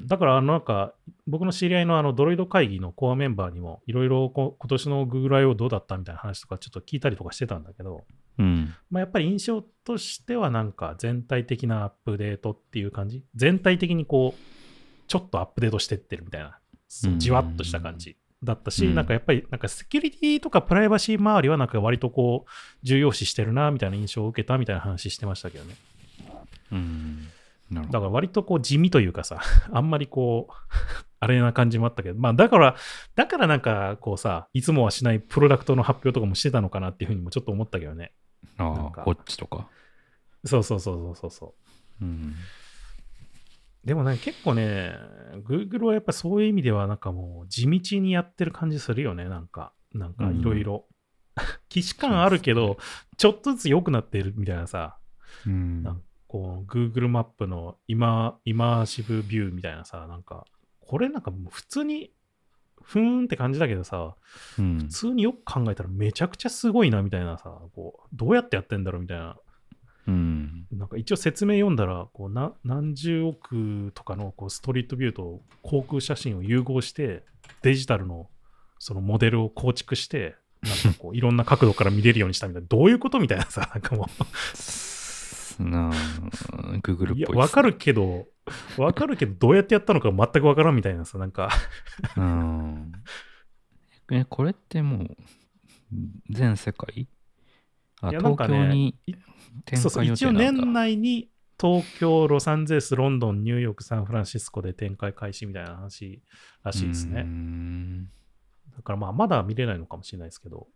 ん。だからあのなんか僕の知り合いのあのドロイド会議のコアメンバーにもいろいろこ今年の Google I.O. どうだったみたいな話とかちょっと聞いたりとかしてたんだけど、うん。まあ、やっぱり印象としてはなんか全体的なアップデートっていう感じ？全体的にこうちょっとアップデートしてってるみたいなじわっとした感じだったし、うんなんかやっぱり、なんかセキュリティとかプライバシー周りはなんか割とこう、重要視してるな、みたいな印象を受けたみたいな話してましたけどね。うん。だから割とこう地味というかさ、(laughs) あんまりこう、(laughs) あれな感じもあったけど、まあだから、だからなんかこうさ、いつもはしないプロダクトの発表とかもしてたのかなっていうふうにもちょっと思ったけどね。ああ、なんかウォッチとか。そうそうそうそうそうそう。うん。でもね、結構ね、Google はやっぱそういう意味ではなんかもう地道にやってる感じするよね、なんか。なんかいろいろ。(laughs) 既視感あるけど、ちょっとずつ良くなってるみたいなさ、うん。なんかこう Google マップのイマイマーシブビューみたいなさ、なんか、これなんかもう普通に、ふーんって感じだけどさ、うん。普通によく考えたらめちゃくちゃすごいなみたいなさ、こうどうやってやってんだろうみたいな。うん。なんか一応説明読んだら、こうな何十億とかのこうストリートビューと航空写真を融合して、デジタルのそのモデルを構築して、なんかこういろんな角度から見れるようにしたみたいな、どういうことみたいなさ、なんかもなあ、Google う、いや、っぽいっすねわかるけど、わかるけど、どうやってやったのか全くわからんみたいなさ、なんか、うん。え、これってもう、全世界あ、いやなんかねそうそう、一応。年内に東京、ロサンゼルス、ロンドン、ニューヨーク、サンフランシスコで展開開始みたいな話らしいですね。んだからまあ、まだ見れないのかもしれないですけど、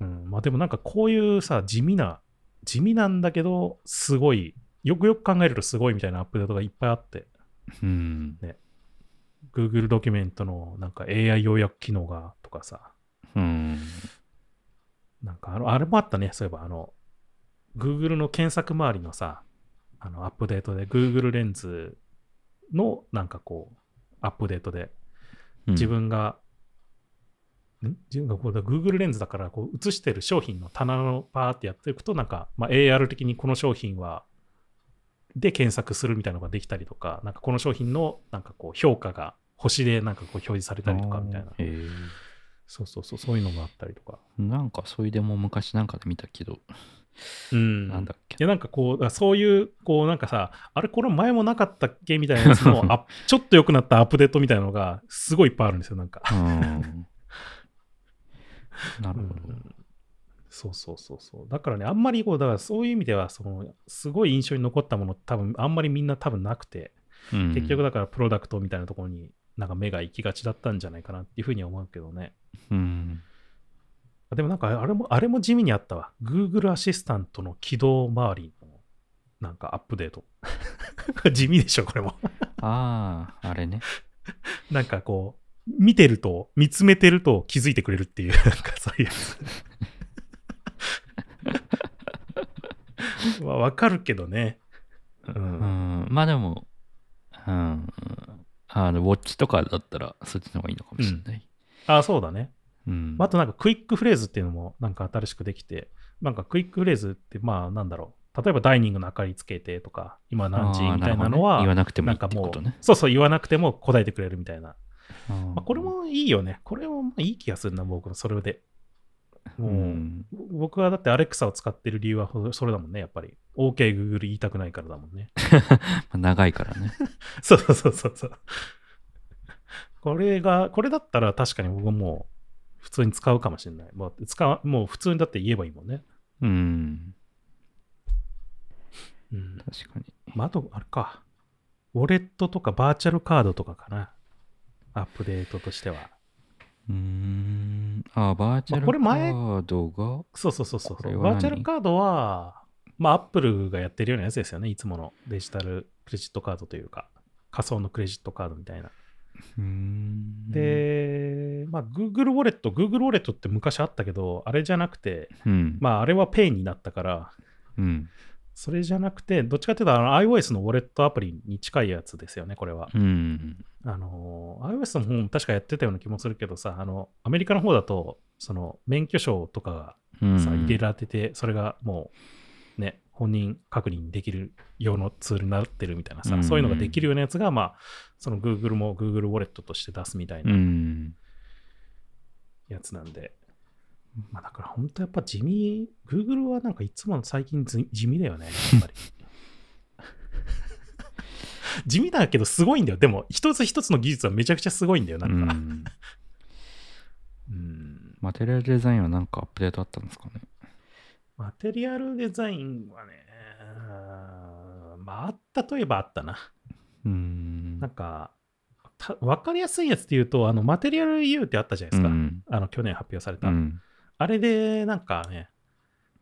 うん、まあでもなんかこういうさ、地味な、地味なんだけど、すごい、よくよく考えるとすごいみたいなアップデートがいっぱいあって、うん。Google ドキュメントのなんか AI 要約機能がとかさ、うん。なんかあの、あれもあったね、そういえばあの、Google の検索周りのさ、あのアップデートで Google レンズのなんかこう、アップデートで自分が、ん？自分がこうだ Google レンズだからこう映してる商品の棚のパーってやっていくとなんか、まあ、AR 的にこの商品はで検索するみたいなのができたりとかなんかこの商品のなんかこう評価が星でなんかこう表示されたりとかみたいなそうそうそうそういうのがあったりとかえなんかそれでも昔なんかで見たけど、うんなんだっけ？いやなんかこうそういうこうなんかさあれこれ前もなかったっけみたいなやつの (laughs) あちょっと良くなったアップデートみたいなのがすごいいっぱいあるんですよなんかうん。(laughs) なるほど。うんそうそうそうそう。だからね、あんまりこう、だからそういう意味では、その、すごい印象に残ったもの、多分あんまりみんな多分なくて、うん結局だからプロダクトみたいなところになんか目が行きがちだったんじゃないかなっていうふうには思うけどね。うん。でもなんかあれも、あれも地味にあったわ。Google アシスタントの起動周りのなんかアップデート。(laughs) 地味でしょ、これも。(laughs) ああ、あれね。(laughs) なんかこう、見てると、見つめてると気づいてくれるっていう、なんかそういうやつ。まあわかるけどね。う。うんん。まあでも、うん。あの、ウォッチとかだったらそっちの方がいいのかもしれない。あ、そうだね。うん。あとなんかクイックフレーズっていうのもなんか新しくできて、なんかクイックフレーズってまあなんだろう。例えばダイニングの明かりつけてとか、今何時みたいなのは、言わなくてもいないってことね。、そうそう言わなくても答えてくれるみたいな。ままあ、これ、もいいよね。これもまあいい気がするな、僕もそれで。うもう、ん。僕はだってアレクサを使ってる理由はそれだもんね、やっぱり。OK、Google 言いたくないからだもんね。(laughs) まあ長いからね。そ (laughs) うそうそうそうそう。これが、これだったら確かに僕も普通に使うかもしれない。もう使うもう普通にだって言えばいいもんね。うん。うん。確かに。まあ、あと、あれか。ウォレットとかバーチャルカードとかかな。アップデートとしては。うーん。あ、バーチャルカまあこれ前ードが、そうそうそうそうこれは何？バーチャルカードは、まあ、アップルがやってるようなやつですよね。いつものデジタルクレジットカードというか、仮想のクレジットカードみたいな。で、まあ、Google ウォレット、Google ウォレットって昔あったけど、あれじゃなくて、うん。まあ、あれは Pay になったから、うん。それじゃなくて、どっちかっていうと、あの iOS のウォレットアプリに近いやつですよね、これは。うん。あの、iOS の方も確かやってたような気もするけどさ、あの、アメリカの方だと、その、免許証とかうんがさ、入れられてて、それがもう、ね、本人確認できる用のツールになってるみたいなさ、うんそういうのができるようなやつが、まあ、その Google も Google ウォレットとして出すみたいうなんやつなんで、まあだから本当やっぱ地味、Google はなんかいつも最近ず地味だよね、やっぱり。(laughs) 地味だけどすごいんだよ。でも、一つ一つの技術はめちゃくちゃすごいんだよ、なんか。うんマテリアルデザインはなんかアップデートあったんですかね？マテリアルデザインはね、まあ、あったといえばあったな。うーん。なんか、た分かりやすいやつっていうと、あの、マテリアル U ってあったじゃないですか。うんあの、去年発表された。うん。あれで、なんかね、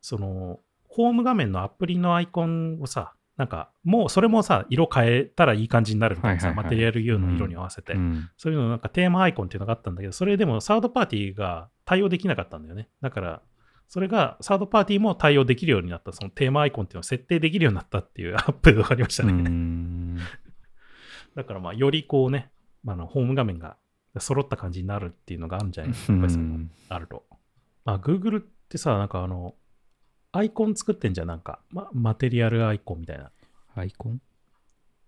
その、ホーム画面のアプリのアイコンをさ、なんか、もうそれもさ、色変えたらいい感じになるみたいなさ、はいはいはいマテリアル U の色に合わせて、うんそういうのなんかテーマアイコンっていうのがあったんだけど、それでもサードパーティーが対応できなかったんだよね。だから、それがサードパーティーも対応できるようになった、そのテーマアイコンっていうのを設定できるようになったっていう (laughs) アップデートがありましたうね。ん。だからまあ、よりこうね、まあ、あのホーム画面が揃った感じになるっていうのがあるんじゃないですか、やっぱりそういうのあると。まあ、Google ってさ、なんかあの、アイコン作ってんじゃん、なんか、ま、マテリアルアイコンみたいな。アイコン？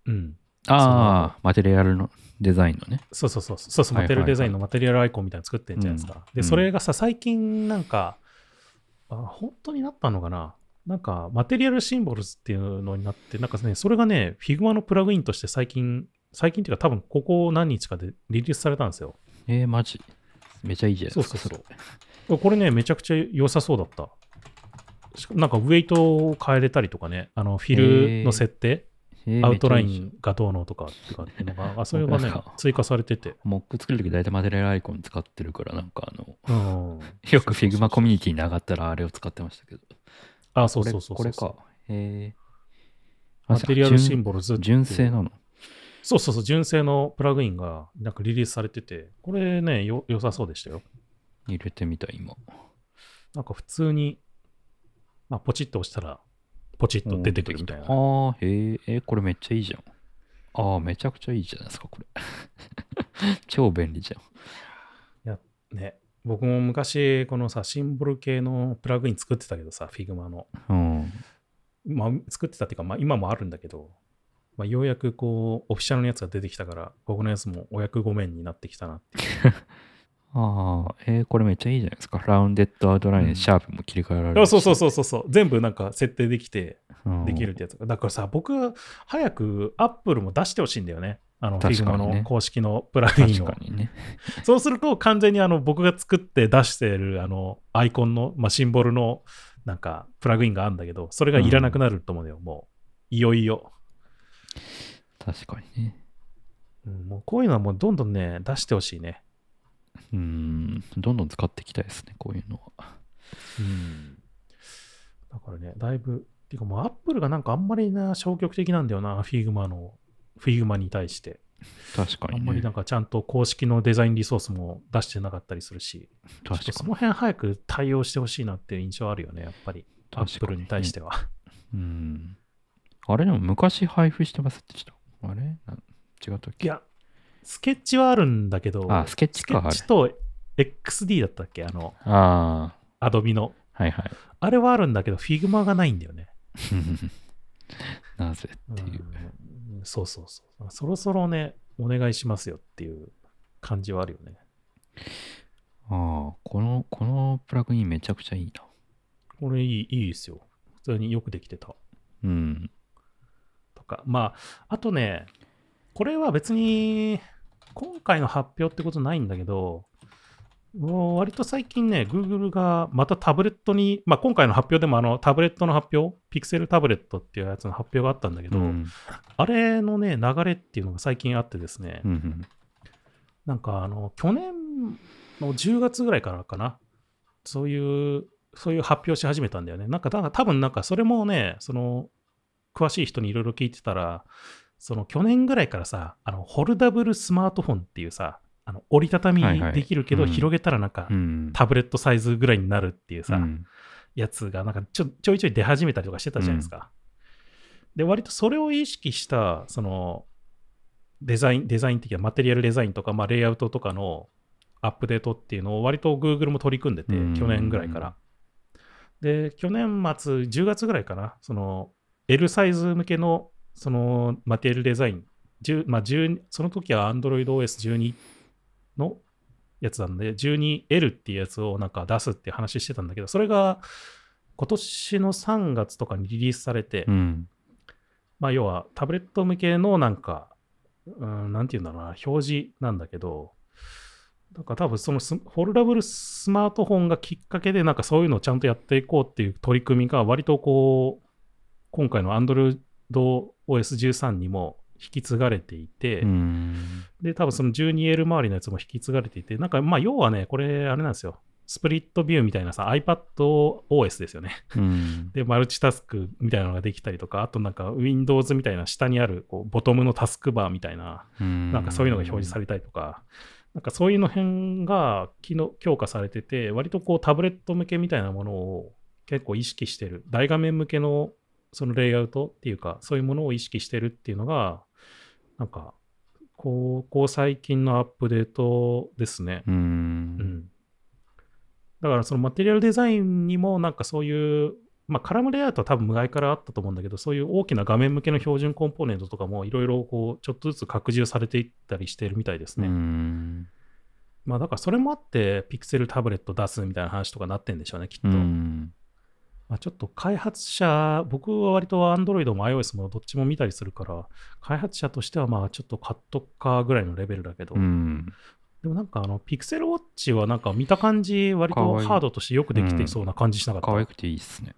うん。ああ、マテリアルのデザインのね。そうそうそう、そうそう、マテリアルデザインのマテリアルアイコンみたいなの作ってんじゃないですか。で、うんそれがさ、最近なんか、あ本当になったのかな？なんか、マテリアルシンボルズっていうのになって、なんかね、それがね、Figma のプラグインとして最近、最近っていうか多分ここ何日かでリリースされたんですよ。えー、マジ？めちゃいいじゃないですか。そうそうそうこれね、めちゃくちゃ良さそうだった。なんかウェイトを変えれたりとかね、あのフィルの設定、アウトラインがどうのとかってかっていうのが、あそれがね追加されてて。モック作るとき大体マテリアルアイコン使ってるから、なんかあの、うん、よく Figma コミュニティに上がったらあれを使ってましたけど。あ、そうそうそうそうこれか。へえ。マテリアルシンボボルズ純正なの？そうそうそう、純正のプラグインがなんかリリースされてて、これね、よ良さそうでしたよ。入れてみた、今。なんか普通に、まあ、ポチッと押したら、ポチッと出てくるみたいな。ああ、へえ、えーこれめっちゃいいじゃん。ああ、めちゃくちゃいいじゃないですか、これ。(laughs) 超便利じゃん。ね、僕も昔、このさ、シンボル系のプラグイン作ってたけどさ、Figma の。うん。まあ、作ってたっていうか、まあ、今もあるんだけど、まあ、ようやくこう、オフィシャルのやつが出てきたから、僕のやつもお役御免になってきたなっていう。(laughs) ああ、えーこれめっちゃいいじゃないですか。ラウンデッドアウトラインうんでシャープも切り替えられるそうそうそうそうそう、全部なんか設定できて、うんできるってやつが。だからさ、僕、早く Apple も出してほしいんだよね。あの、確かにねの公式のプラグインを確か。にね。(laughs) そうすると、完全にあの僕が作って出してるあのアイコンの、まあ、シンボルのなんかプラグインがあるんだけど、それがいらなくなると思うよ、もう。いよいよ、確かにね。うんもうこういうのはもうどんどんね、出してほしいね。うん、どんどん使っていきたいですね、こういうのは。うん。だからね、だいぶ、ていうかもう Apple がなんかあんまりな消極的なんだよな、Figma の、Figma に対して。確かにねあんまりなん。かちゃんと公式のデザインリソースも出してなかったりするし、ちょっ確かその辺早く対応してほしいなっていう印象あるよね、やっぱり。確かに Apple に対しては。うん。あれでも昔配布してますでした。あれ？な違ったっけ？いや、スケッチはあるんだけど、あスケッチかスケッチと XD だったっけ？あの、あアドビの。あ、はいはい。あれはあるんだけど、Figma がないんだよね。(laughs) なぜっていう。うんそうそうそう。そろそろね、お願いしますよっていう感じはあるよね。ああ、この、このプラグインめちゃくちゃいいな。これいい、いいですよ。普通によくできてた。うん。とか。まあ、あとね、これは別に、今回の発表ってことないんだけど、割と最近ね、Google がまたタブレットに、まあ今回の発表でもあのタブレットの発表、ピクセルタブレットっていうやつの発表があったんだけど、うん。あれのね、流れっていうのが最近あってですね、うん。なんかあの、去年の10月ぐらいからかな、そういう、そういう発表し始めたんだよね。なんか、多分なんかそれもね、その、詳しい人にいろいろ聞いてたら、その去年ぐらいからさ、あの、ホルダブルスマートフォンっていうさ、あの折りたたみできるけど、うん広げたらなんか、うん。タブレットサイズぐらいになるっていうさ、うんやつがなんかちょちょいちょい出始めたりとかしてたじゃないですか。で、割とそれを意識した、その、デザイン、デザイン的なマテリアルデザインとか、まあ、レイアウトとかのアップデートっていうのを割と Google も取り組んでて、うん去年ぐらいから。で、去年末、10月ぐらいかな、その、L サイズ向けの、その、マテリアルデザイン、10まあ、10その時は AndroidOS12 のやつなんで、12L っていうやつをなんか出すっていう話してたんだけど、それが今年の3月とかにリリースされて、うん。まあ要はタブレット向けのなんか、うん、なんていうんだろうな、表示なんだけど、だから多分そのスフォルダブルスマートフォンがきっかけでなんかそういうのをちゃんとやっていこうっていう取り組みが割とこう今回の Android OS13 にも引き継がれていて、うん。で多分その 12L 周りのやつも引き継がれていてなんかまあ要はねこれあれなんですよスプリットビューみたいなさ iPadOS ですよねうん。でマルチタスクみたいなのができたりとかあとなんか Windows みたいな下にあるこうボトムのタスクバーみたいなうんなんかそういうのが表示されたりとか、なんかそういうの辺が機能強化されてて、割とこうタブレット向けみたいなものを結構意識してる。大画面向けのそのレイアウトっていうか、そういうものを意識してるっていうのが、なんか、こう、こう最近のアップデートですね。う。うんん。だからそのマテリアルデザインにもなんかそういう、まあカラムレイアウトは多分前からあったと思うんだけど、そういう大きな画面向けの標準コンポーネントとかもいろいろこうちょっとずつ拡充されていったりしてるみたいですうね。ん。まあだからそれもあってピクセルタブレット出すみたいな話とかなってんでしょうね、きっと。うん。まあ、ちょっと開発者、僕は割と Android も iOS もどっちも見たりするから、開発者としてはまあちょっと買っとくかぐらいのレベルだけど、うん。でもなんかあの、ピクセルウォッチはなんか見た感じ、割とハードとしてよくできていそうな感じしなかった。可愛くていいっすね。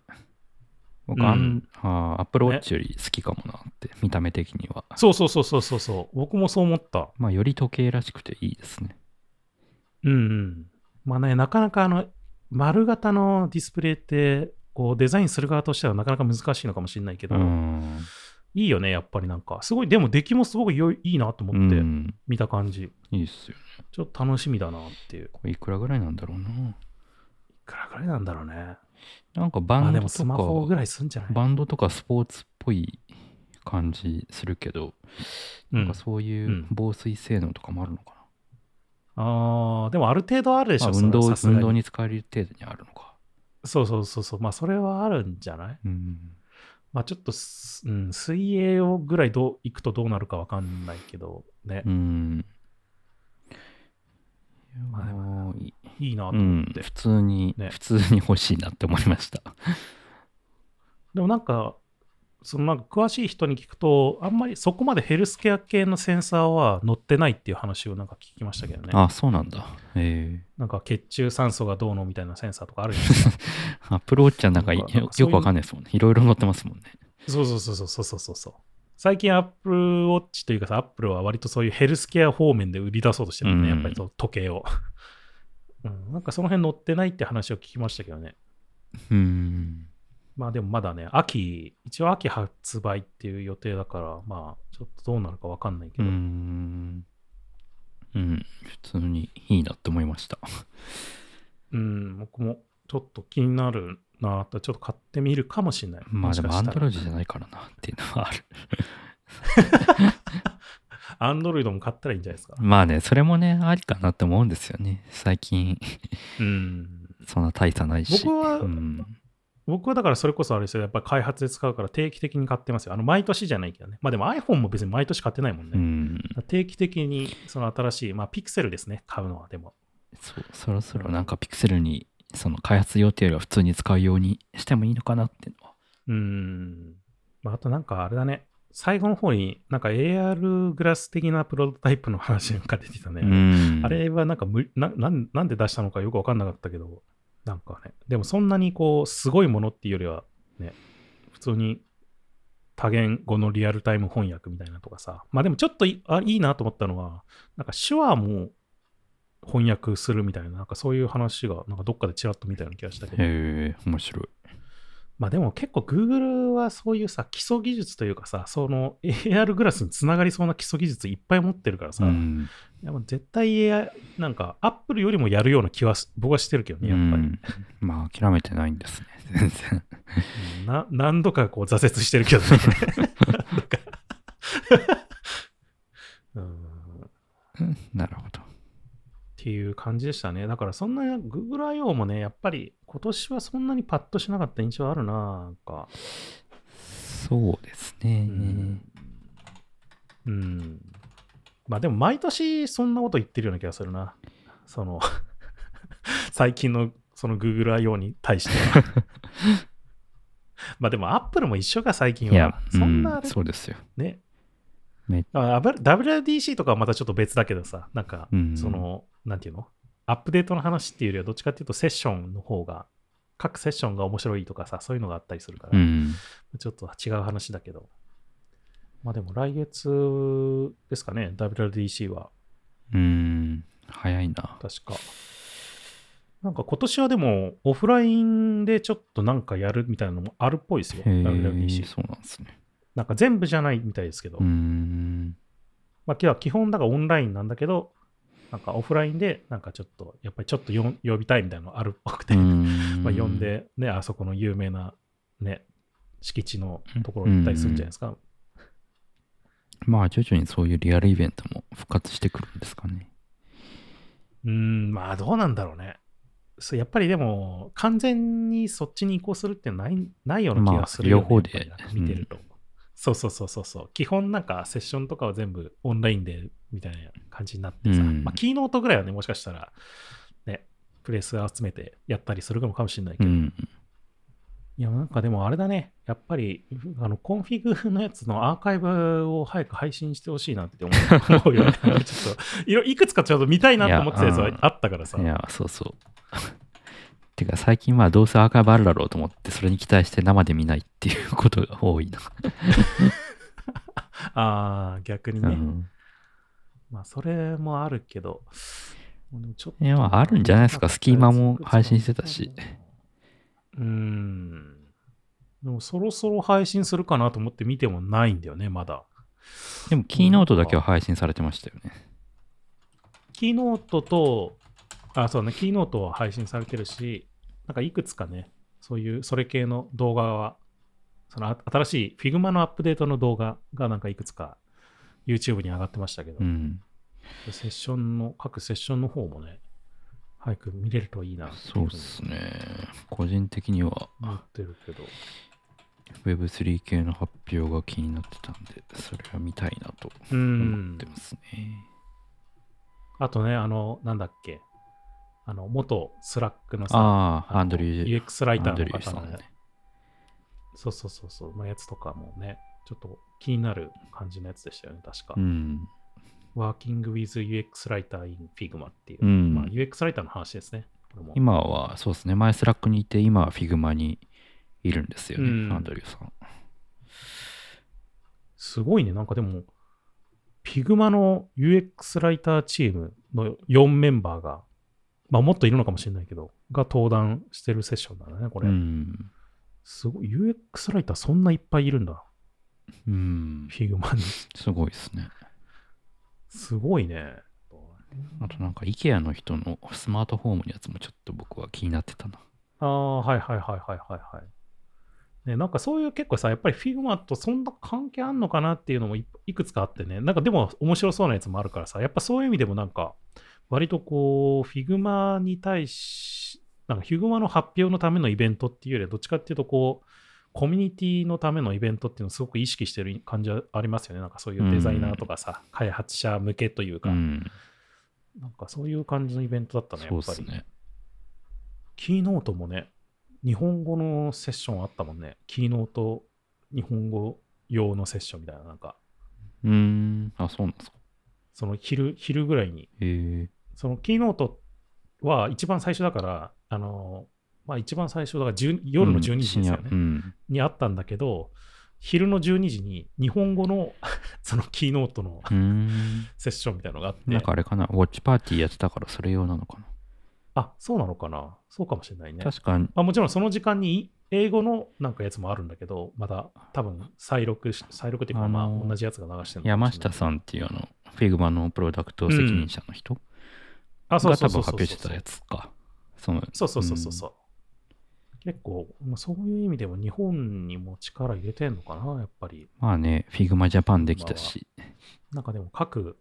僕、うんあんあ Apple Watch より好きかもなって、見た目的には。そうそうそうそうそうそう。僕もそう思った。まあ、より時計らしくていいですね。うんうん。まあね、なかなかあの、丸型のディスプレイって、こうデザインする側としてはなかなか難しいのかもしれないけど、うん。いいよね、やっぱりなんか。すごい、でも出来もすごく良いいいなとう思って、ん。見た感じ。いいっすよ。ちょっと楽しみだなっていう。いこれいくらぐらいなんだろうな。くらぐらいなんだろうね。なんかバンドともスマホぐか、らいすんじゃない？バンドとかスポーツっぽい感じするけど、うんなんか。そういううん防水性能とかもあるのかああ、でもある程度あるでしな。ょ、そまあ運動運動に使える程度にあるのか。そうそうそうそう。まあそれはあるんじゃない？うん。まあちょっとす、うん、水泳をぐらいどう行くとどうなるかわかんないけど、ね。うん。まあでもいいなとうん思って。、普通に、ね普通に欲しいなって思いました。でもなんか、そのなんか詳しい人に聞くと、あんまりそこまでヘルスケア系のセンサーは載ってないっていう話をなんか聞きましたけどね。あ、そうなんだ。えなんか血中酸素がどうのみたいなセンサーとかあるじゃないですか。え (laughs) アプローチはなんかよくわかんないですもんね。いろいろ載ってますもんね。そうそうそうそうそうそうそう。最近 Apple Watch というかさ、Apple は割とそういうヘルスケア方面で売り出そうとしてるんね、うんやっぱりそう時計を。うん、なんかその辺載ってないって話を聞きましたけどね。うん。まあでもまだね、秋、一応秋発売っていう予定だから、まあちょっとどうなるかわかんないけうど。ん。うん。普通にいいなって思いました。うん、僕もちょっと気になるなと、ちょっと買ってみるかもしれない。まあでもアンドロイドじゃい。ないからなっていうのはある。(laughs) アンドロイドも買ったらいいんじゃないですか。まあね、それもね、ありかなって思うんですよね。最近、うん。そんな大差ないし。僕はうん、僕はだからそれこそあれですよ、やっぱり開発で使うから定期的に買ってますよ。あの毎年じゃないけどね。まあでも iPhone も別に毎年買ってないもんね。うん。定期的にその新しい、まあピクセルですね、買うのはでも。そう、そろそろなんかピクセルに、その開発予定よりは普通に使うようにしてもいいのかなっていうのは。うん。まああとなんかあれだね、最後の方になんか AR グラス的なプロトタイプの話が出てたね。うん。あれはなんか無ななんで出したのかよくわかんなかったけど、なんかね、でもそんなにこう、すごいものっていうよりは、ね、普通に多言語のリアルタイム翻訳みたいなとかさ、まあでもちょっといあいいなと思ったのは、なんか手話も翻訳するみたいな、なんかそういう話が、なんかどっかでちらっと見たような気がしたけど、へえ、面白い。まあでも結構 Google はそういうさ、基礎技術というかさ、その AR グラスにつながりそうな基礎技術いっぱい持ってるからさ、うん。いやもう絶対 AI、なんか、アップルよりもやるような気はし僕はしてるけどね、やっぱり。うんまあ、諦めてないんですね。(laughs) 全然。うんな何度かこう挫折してるけどね。(laughs) 何度かうんっなるほど。ていう感じでしたね。だからそんな Google I.O. もね、やっぱり今年はそんなにパッとしなかった印象あるな、なんか。そうですね。うん。うん。まあでも毎年そんなこと言ってるような気がするな。その、(laughs) 最近のその Google I.O. に対しては。(laughs) まあでも Apple も一緒か最近は。いや、そんなうんそうですよ。ね。WDC とかはまたちょっと別だけどさ、なんか、うんその、なんていうの？アップデートの話っていうよりは、どっちかっていうとセッションの方が、各セッションが面白いとかさ、そういうのがあったりするから、うん。ちょっと違う話だけど。まあでも来月ですかね、WWDC は。うん。早いな。確か。なんか今年はでもオフラインでちょっとなんかやるみたいなのもあるっぽいですよ、へえ、WWDC。そうなんですね。なんか全部じゃないみたいですけど、うん。まあ今日は基本だからオンラインなんだけど、なんかオフラインでなんかちょっと、やっぱりちょっとよ呼びたいみたいなのあるっぽくて、(laughs) まあ呼ん。でね、あそこの有名なね、敷地のところに行ったりするんじゃないですか。まあ、徐々にそういうリアルイベントも復活してくるんですかね。うーん、まあどうなんだろうね。そうやっぱりでも、完全にそっちに移行するってないないような気がするよ、ねまあ両方で見てると、そうそうそうそうそう。基本なんかセッションとかは全部オンラインでみたいな感じになってさ、うんまあキーノートぐらいはね、もしかしたらね、プレス集めてやったりするのかもしれないけど、うん。いや、なんかでもあれだね。やっぱり、あの、 Config のやつのアーカイブを早く配信してほしいなって思う (laughs) よね。ちょっといくつかちょっと見たいなと思ってたやつはあったからさ。いや、そうそう。てか、最近まあ、どうせアーカイブあるだろうと思って、それに期待して生で見ないっていうことが多いな。(laughs) ああ、逆にね。うん。まあ、それもあるけど。ちょっといやまああるんじゃないですかスキーマも配信してたし。うーん。でもそろそろ配信するかなと思って見てもないんだよね、まだ。でも、キーノートだけは配信されてましたよね。キーノートと、あ、そうね、キーノートは配信されてるし、なんかいくつかね、そういう、それ系の動画は、そのあ新しい Figma のアップデートの動画がなんかいくつか YouTube に上がってましたけど、うん。セッションの、各セッションの方もね、早く見れるといいなそうっふにすね。個人的には思ってるけど。Web3 系の発表が気になってたんで、それは見たいなとう思んって。ますね。あとね、あの、なんだっけ、あの、元 Slack のさ、ああ、のアンドリュー、UX ライターの方のね。そうそうそうそう、のやつとかもね、ちょっと気になる感じのやつでしたよね、確か。うん。Working with UX Writer in Figma っていう、うんまあ、UX ライターの話ですね。今は、そうですね。前スラックにいて、今は Figma にいるんですよね、うんアンドリューさん。すごいね、なんかでも、Figma の UX ライターチームの4メンバーが、まあもっといるのかもしれないけど、が登壇してるセッションだね、これ。うん。すごい、UX ライターそんないっぱいいるんだ、うん。Figma に。すごいですね。すごいね。あとなんか IKEA の人のスマートフォームのやつもちょっと僕は気になってたな。ああ、はいはいはいはいはいはい。ね、なんかそういう結構さ、やっぱり Figma とそんな関係あんのかなっていうのもいいくつかあってね、なんかでも面白そうなやつもあるからさ、やっぱそういう意味でもなんか、割とこう、Figma に対し、なんか Figma の発表のためのイベントっていうよりは、どっちかっていうとこう、コミュニティのためのイベントっていうのをすごく意識してる感じはありますよね。なんかそういうデザイナーとかさ、開発者向けというか、うん。なんかそういう感じのイベントだったね、やっぱり。ね。キーノートもね、日本語のセッションあったもんね。キーノート日本語用のセッションみたいな、なんか、うーん。あ、そうなんですか。その昼、昼ぐらいに。そのキーノートは一番最初だから、あの、まあ一番最初だから10夜の12時ですよね、うん。にあったんだけど、昼の12時に日本語の (laughs) そのキーノートの。セッションみたいなのがあって、なんかあれかな、ウォッチパーティーやってたからそれ用なのかな？あ、そうなのかな？そうかもしれないね。確かに、まあ、もちろんその時間に英語のなんかやつもあるんだけど、まだ多分再録し、再録っていうか、あのーまあ同じやつが流してる山下さんっていうあの、 Figma のプロダクト責任者の人あ、そうが多そうそうそう分発表してたやつか。そのそうそうそうそうそう。結構、まあ、そういう意味でも日本にも力入れてんのかな、やっぱり。まあね、 Figma Japan できたし。なんかでも各、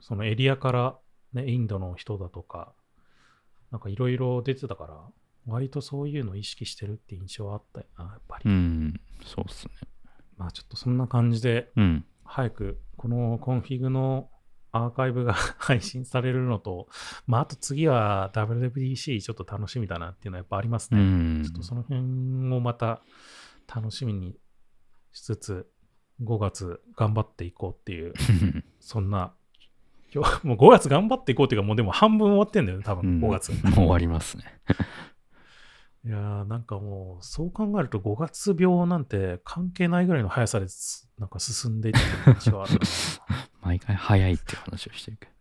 そのエリアから、ね、インドの人だとか、なんかいろいろ出てたから、割とそういうのを意識してるって印象はあったよな、やっぱり。うん。そうっすね。まあちょっとそんな感じで、うん。早くこの Config のアーカイブが配信されるのと、まあ、あと次は WWDC ちょっと楽しみだなっていうのはやっぱありますうね。んちょっとその辺をまた楽しみにしつつ、5月頑張っていこうっていう、(laughs) そんな今日、もう5月頑張っていこうっていうか、もうでも半分終わってんだよね、多分うん5月。もう終わりますね。いやーなんかもう、そう考えると5月病なんて関係ないぐらいの速さです、なんか進んでいってる感じはあるな。(laughs) 毎回早いって話をしてるけど。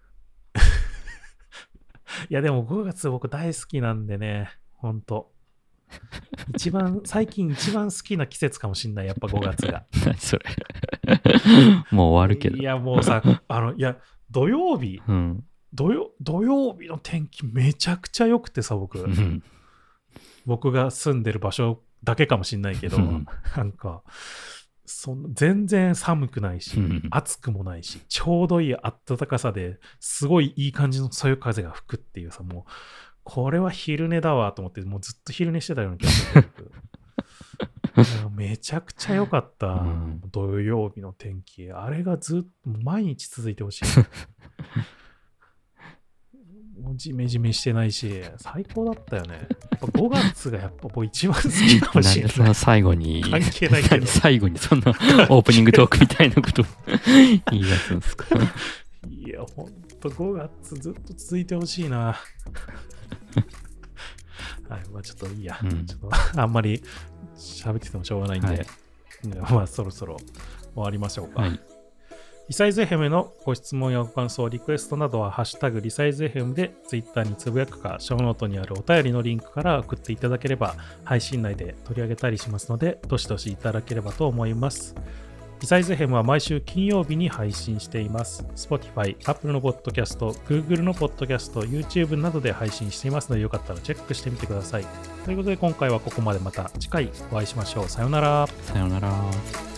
(laughs) いや、でも5月僕大好きなんでね、ほんと。一番、(laughs) 最近一番好きな季節かもしんない、やっぱ5月が。何それ。もう終わるけどい。や、もうさ、あの、いや、土曜日、うん。土曜土曜日の天気めちゃくちゃ良くてさ、僕う。ん。僕が住んでる場所だけかもしんないけど、うんなんか、そん全然寒くないし、うん暑くもないし、ちょうどいい暖かさですごいいい感じのそよ風が吹くっていうさ、もう、これは昼寝だわと思って、もうずっと昼寝してたような気がする。(laughs) めちゃくちゃ良かった、うん土曜日の天気。あれがずっと毎日続いてほしい。(laughs) もうジメジメしてないし、最高だったよね。やっぱ5月がやっぱ僕一番好きかもしれない。(laughs) なんでその最後に、関係ないけど何 (laughs) 最後にそんなオープニングトークみたいなこと (laughs) 言い出すんですかいや、ほんと5月ずっと続いてほしいな。はい、まあちょっといいや。うんちょっとあんまり喋っててもしょうがないんで、はいねまあそろそろ終わりましょうか。はい。リサイズ FM のご質問やご感想、リクエストなどは、ハッシュタグリサイズ FM でツイッターにつぶやくか、ショーノートにあるお便りのリンクから送っていただければ、配信内で取り上げたりしますので、どしどしいただければと思います。リサイズ FM は毎週金曜日に配信しています。Spotify、Apple のポッドキャスト、Google のポッドキャスト、YouTube などで配信していますので、よかったらチェックしてみてください。ということで、今回はここまでまた次回お会いしましょう。さよなら。さようなら。